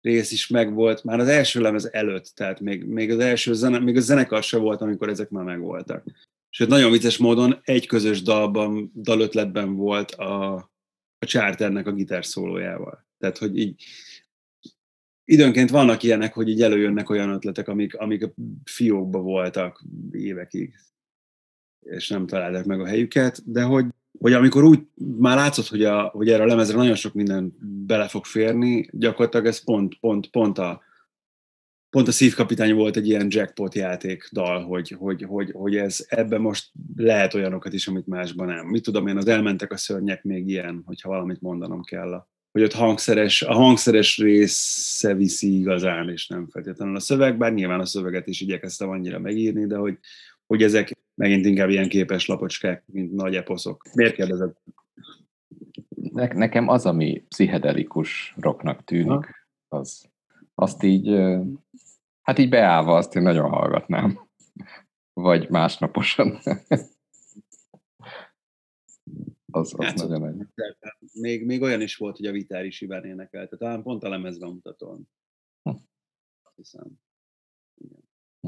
rész is megvolt már az első lemez előtt, tehát még, még az első zene, még a zenekar se volt, amikor ezek már megvoltak. Sőt, nagyon vicces módon egy közös dalban, dalötletben volt a, a Charternek a gitárszólójával. Tehát, hogy így időnként vannak ilyenek, hogy így előjönnek olyan ötletek, amik, amik a fiókba voltak évekig, és nem találták meg a helyüket, de hogy hogy amikor úgy már látszott, hogy, a, hogy erre a lemezre nagyon sok minden bele fog férni, gyakorlatilag ez pont, pont, pont a, pont a szívkapitány volt egy ilyen jackpot játék dal, hogy, hogy, hogy, hogy ez ebben most lehet olyanokat is, amit másban nem. Mit tudom én, az elmentek a szörnyek még ilyen, hogyha valamit mondanom kell. A, hogy ott hangszeres, a hangszeres része viszi igazán, és nem feltétlenül a szöveg, bár nyilván a szöveget is igyekeztem annyira megírni, de hogy, hogy ezek megint inkább ilyen képes lapocskák, mint nagy eposzok. Miért kérdezed? Ne, nekem az, ami pszichedelikus rocknak tűnik, az, azt így, hát így beállva azt én nagyon hallgatnám. Vagy másnaposan. az, az hát, nagyon egy. Még, még olyan is volt, hogy a Vitár is Iván énekelte, talán pont a lemezben mutatón. Hm. Hiszem.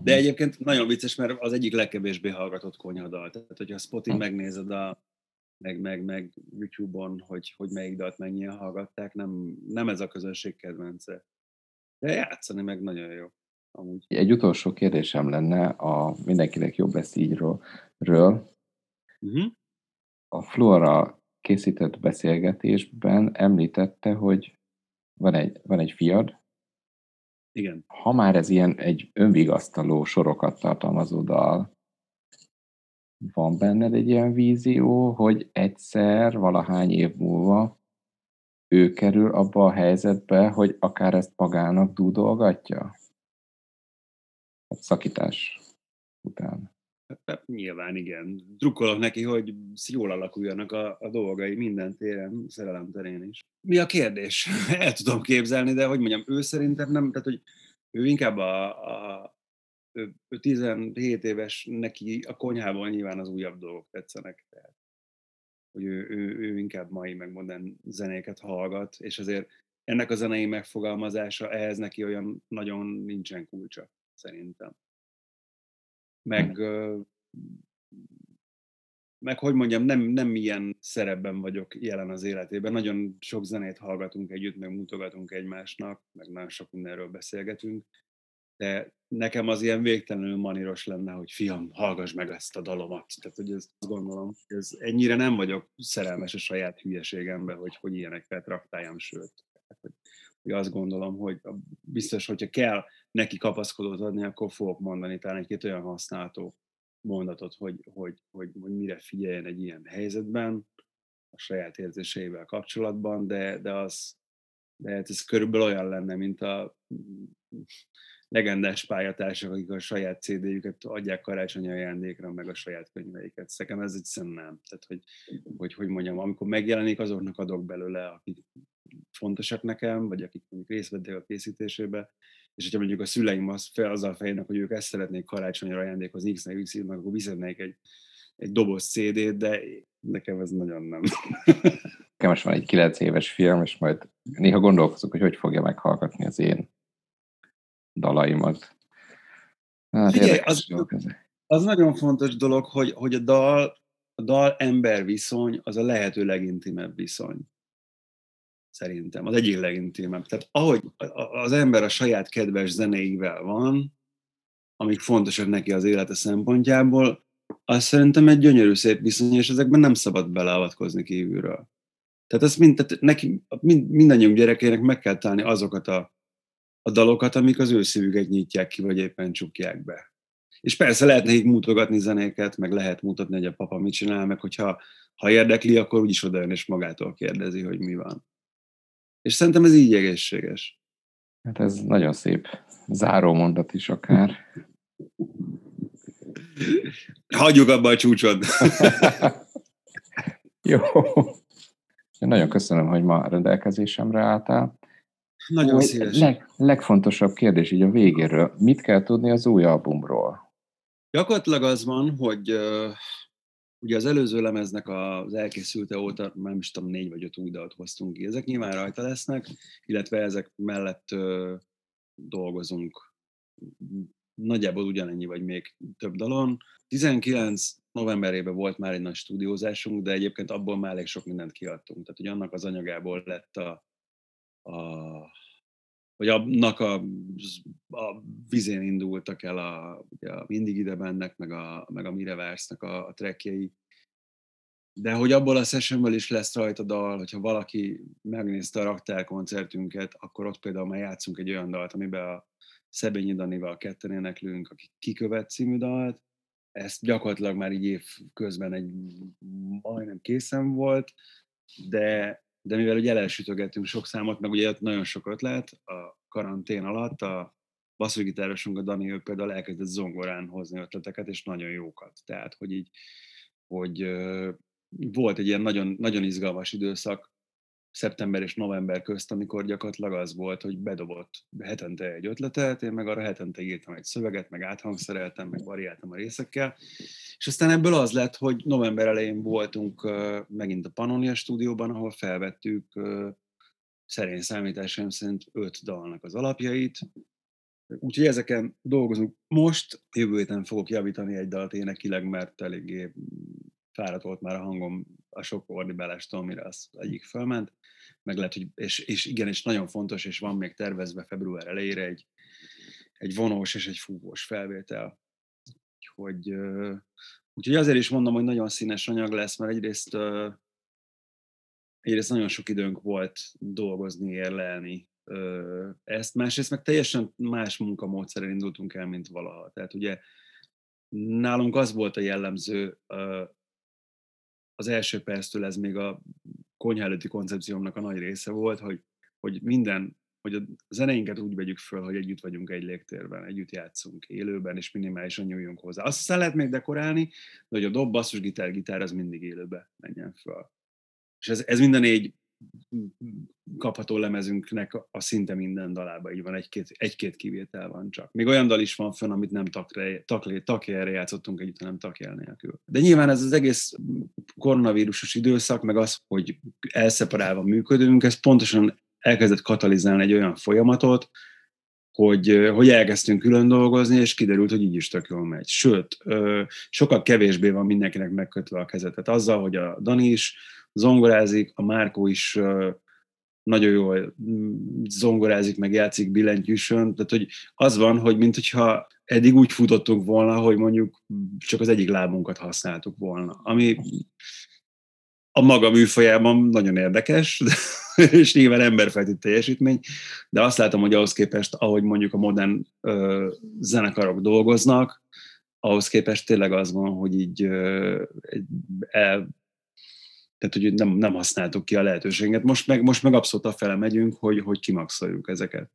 De egyébként nagyon vicces, mert az egyik legkevésbé hallgatott konyhadal. Tehát, hogyha Spotin megnézed a, meg, meg, meg YouTube-on, hogy, hogy melyik dalt mennyien hallgatták, nem, nem ez a közönség kedvence. De játszani meg nagyon jó. Amúgy. Egy utolsó kérdésem lenne a mindenkinek jobb lesz ígyről. Uh-huh. A Flora készített beszélgetésben említette, hogy van egy, van egy fiad, Igen. Ha már ez ilyen egy önvigasztaló sorokat tartalmazó dal, van benned egy ilyen vízió, hogy egyszer, valahány év múlva ő kerül abba a helyzetbe, hogy akár ezt magának dúdolgatja? A szakítás után. Hát, nyilván igen. Drukkolok neki, hogy jól alakuljanak a, a dolgai minden téren, szerelem terén is. Mi a kérdés? El tudom képzelni, de hogy mondjam, ő szerintem nem, tehát hogy ő inkább a, a ő, ő 17 éves, neki a konyhában nyilván az újabb dolgok tetszenek. Tehát, hogy ő, ő, ő inkább mai meg modern zenéket hallgat, és azért ennek a zenei megfogalmazása, ehhez neki olyan nagyon nincsen kulcsa, szerintem. Meg, meg hogy mondjam, nem, nem ilyen szerepben vagyok jelen az életében. Nagyon sok zenét hallgatunk együtt, meg mutogatunk egymásnak, meg nagyon sok mindenről beszélgetünk, de nekem az ilyen végtelenül maníros lenne, hogy fiam, hallgass meg ezt a dalomat. Tehát, hogy ezt gondolom, ez ennyire nem vagyok szerelmes a saját hülyeségembe, hogy, hogy ilyeneket traktáljam, sőt. Hogy, hogy azt gondolom, hogy biztos, hogyha kell neki kapaszkodót adni, akkor fogok mondani talán egy-két olyan használható mondatot, hogy, hogy, hogy, hogy mire figyeljen egy ilyen helyzetben, a saját érzéseivel kapcsolatban, de, de az, de hát ez körülbelül olyan lenne, mint a legendás pályatársak, akik a saját CD-jüket adják karácsonyi ajándékra, meg a saját könyveiket. Nekem ez egyszerűen nem. Tehát, hogy, hogy, hogy mondjam, amikor megjelenik, azoknak adok belőle, akik fontosak nekem, vagy akik mondjuk részt vettek a készítésébe, és hogyha mondjuk a szüleim az fel, azzal fejnek, hogy ők ezt szeretnék karácsonyra ajándékozni x x akkor viszednék egy, egy doboz CD-t, de nekem ez nagyon nem. Nekem most van egy 9 éves film, és majd néha gondolkozok, hogy hogy fogja meghallgatni az én dalaimat. Hát Figyelj, az, az nagyon fontos dolog, hogy, hogy a dal, a dal ember viszony az a lehető legintimebb viszony. Szerintem. Az egyik legintimebb. Tehát ahogy az ember a saját kedves zenéivel van, amik fontosak neki az élete szempontjából, az szerintem egy gyönyörű szép viszony, és ezekben nem szabad beleavatkozni kívülről. Tehát, ezt mind, tehát neki, mind, mindannyiunk gyerekének meg kell találni azokat a a dalokat, amik az ő szívüket nyitják ki, vagy éppen csukják be. És persze lehet nekik mutogatni zenéket, meg lehet mutatni, hogy a papa mit csinál, meg hogyha ha érdekli, akkor úgyis odajön és magától kérdezi, hogy mi van. És szerintem ez így egészséges. Hát ez nagyon szép záró mondat is akár. Hagyjuk abba a csúcsod. Jó. Én nagyon köszönöm, hogy ma rendelkezésemre álltál. Nagyon szíves. Leg, legfontosabb kérdés így a végéről. Mit kell tudni az új albumról? Gyakorlatilag az van, hogy ugye az előző lemeznek az elkészülte óta, nem is tudom, négy vagy öt új dalt hoztunk ki. Ezek nyilván rajta lesznek, illetve ezek mellett uh, dolgozunk nagyjából ugyanennyi, vagy még több dalon. 19 novemberében volt már egy nagy stúdiózásunk, de egyébként abból már elég sok mindent kiadtunk. Tehát, hogy annak az anyagából lett a, a, hogy annak a, a vizén indultak el a, ugye a Mindig ide mennek, meg a, meg a Mire vársznak a, a trackjei. De hogy abból a sessionből is lesz rajta dal, hogyha valaki megnézte a raktár koncertünket, akkor ott például már játszunk egy olyan dalt, amiben a Szebényi Danival ketten éneklünk, aki kikövet című dalt. Ezt gyakorlatilag már így év közben egy majdnem készen volt, de de mivel ugye elsütögettünk sok számot, meg ugye nagyon sok ötlet a karantén alatt, a basszusgitárosunk a Dani, ő például elkezdett zongorán hozni ötleteket, és nagyon jókat. Tehát, hogy így, hogy volt egy ilyen nagyon, nagyon izgalmas időszak, szeptember és november közt, amikor gyakorlatilag az volt, hogy bedobott hetente egy ötletet, én meg arra hetente írtam egy szöveget, meg áthangszereltem, meg variáltam a részekkel, és aztán ebből az lett, hogy november elején voltunk megint a Pannonia stúdióban, ahol felvettük szerény számításaim szerint öt dalnak az alapjait, Úgyhogy ezeken dolgozunk. Most, jövő héten fogok javítani egy dalt énekileg, mert eléggé fáradt volt már a hangom a sok ordibálástól, mire az egyik fölment, meg lehet, hogy, és, és igen, és nagyon fontos, és van még tervezve február elejére egy, egy vonós és egy fúvós felvétel. Úgyhogy, úgyhogy azért is mondom, hogy nagyon színes anyag lesz, mert egyrészt, egyrészt nagyon sok időnk volt dolgozni, érlelni, ezt, másrészt meg teljesen más munkamódszerrel indultunk el, mint valaha. Tehát ugye nálunk az volt a jellemző, az első perctől ez még a konyha előtti koncepciómnak a nagy része volt, hogy, hogy minden, hogy a zeneinket úgy vegyük föl, hogy együtt vagyunk egy légtérben, együtt játszunk élőben, és minimálisan nyúljunk hozzá. Azt aztán lehet még dekorálni, de hogy a dob, basszus, gitár, gitár, az mindig élőbe menjen föl. És ez, ez minden négy kapható lemezünknek a szinte minden dalába így van, egy-két, egy-két kivétel van csak. Még olyan dal is van fönn, amit nem takjelre játszottunk együtt, hanem takjel nélkül. De nyilván ez az egész koronavírusos időszak, meg az, hogy elszeparálva működünk, ez pontosan elkezdett katalizálni egy olyan folyamatot, hogy, hogy elkezdtünk külön dolgozni, és kiderült, hogy így is tök jól megy. Sőt, sokkal kevésbé van mindenkinek megkötve a kezetet. Azzal, hogy a Dani is zongorázik, a Márkó is nagyon jól mm, zongorázik, meg játszik billentyűsön, tehát hogy az van, hogy mintha eddig úgy futottunk volna, hogy mondjuk csak az egyik lábunkat használtuk volna, ami a maga műfajában nagyon érdekes, és nyilván emberfelti teljesítmény, de azt látom, hogy ahhoz képest, ahogy mondjuk a modern ö, zenekarok dolgoznak, ahhoz képest tényleg az van, hogy így ö, el, tehát hogy nem, nem használtuk ki a lehetőséget. Most meg, most meg abszolút a fele megyünk, hogy, hogy kimaxoljuk ezeket.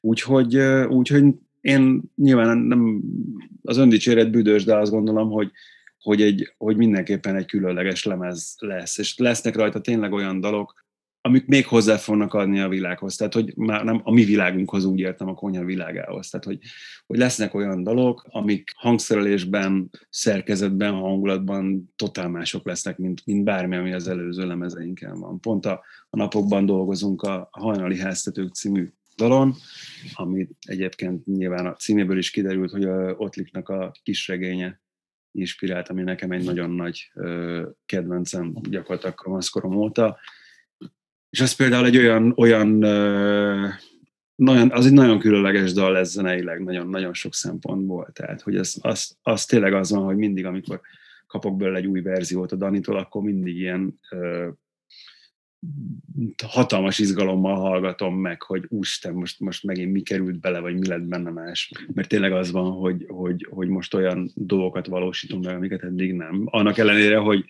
Úgyhogy, úgyhogy én nyilván nem az öndicséret büdös, de azt gondolom, hogy, hogy, egy, hogy mindenképpen egy különleges lemez lesz, és lesznek rajta tényleg olyan dalok, amik még hozzá fognak adni a világhoz. Tehát, hogy már nem a mi világunkhoz úgy értem a konyha világához. Tehát, hogy, hogy lesznek olyan dalok, amik hangszerelésben, szerkezetben, hangulatban totál mások lesznek, mint, mint bármi, ami az előző lemezeinken van. Pont a, a napokban dolgozunk a Hajnali Háztetők című dalon, amit egyébként nyilván a címéből is kiderült, hogy a Ottliknak a kisregénye inspirált, ami nekem egy nagyon nagy kedvencem gyakorlatilag kamaszkorom óta és ez például egy olyan, olyan nagyon, az egy nagyon különleges dal lesz zeneileg, nagyon, nagyon sok szempontból. Tehát, hogy ez, az, az tényleg az van, hogy mindig, amikor kapok belőle egy új verziót a Danitól, akkor mindig ilyen ö, hatalmas izgalommal hallgatom meg, hogy úristen, most, most megint mi került bele, vagy mi lett benne más. Mert tényleg az van, hogy, hogy, hogy most olyan dolgokat valósítunk meg, amiket eddig nem. Annak ellenére, hogy,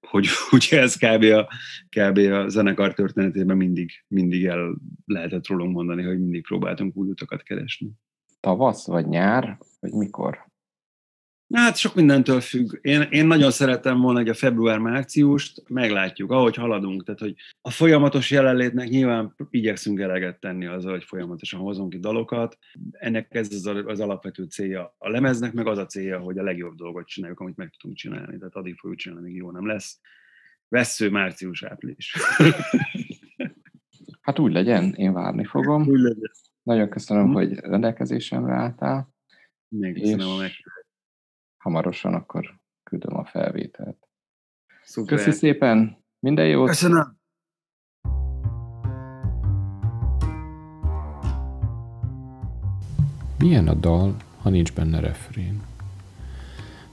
hogy ugye ez kb. a, kb. a zenekar történetében mindig, mindig el lehetett rólunk mondani, hogy mindig próbáltunk új utakat keresni. Tavasz, vagy nyár, vagy mikor? Hát sok mindentől függ. Én, én nagyon szeretem volna, hogy a február-márciust meglátjuk, ahogy haladunk. Tehát, hogy a folyamatos jelenlétnek nyilván igyekszünk eleget tenni azzal, hogy folyamatosan hozunk ki dalokat. Ennek ez az, az alapvető célja a lemeznek, meg az a célja, hogy a legjobb dolgot csináljuk, amit meg tudunk csinálni. Tehát addig fogjuk csinálni, még jó nem lesz. Vesző március-április. hát úgy legyen, én várni fogom. Úgy legyen. Nagyon köszönöm, hmm. hogy rendelkezésemre álltál. Még köszönöm a megkérdezt hamarosan akkor küldöm a felvételt. Szuper. Köszi szépen, minden jót! Köszönöm! Milyen a dal, ha nincs benne refrén?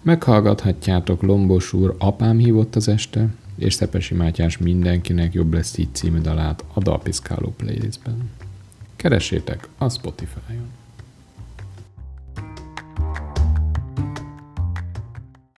Meghallgathatjátok Lombos úr Apám hívott az este, és Szepesi Mátyás Mindenkinek jobb lesz így című dalát a Dalpiszkáló playlistben. Keressétek a Spotify-on.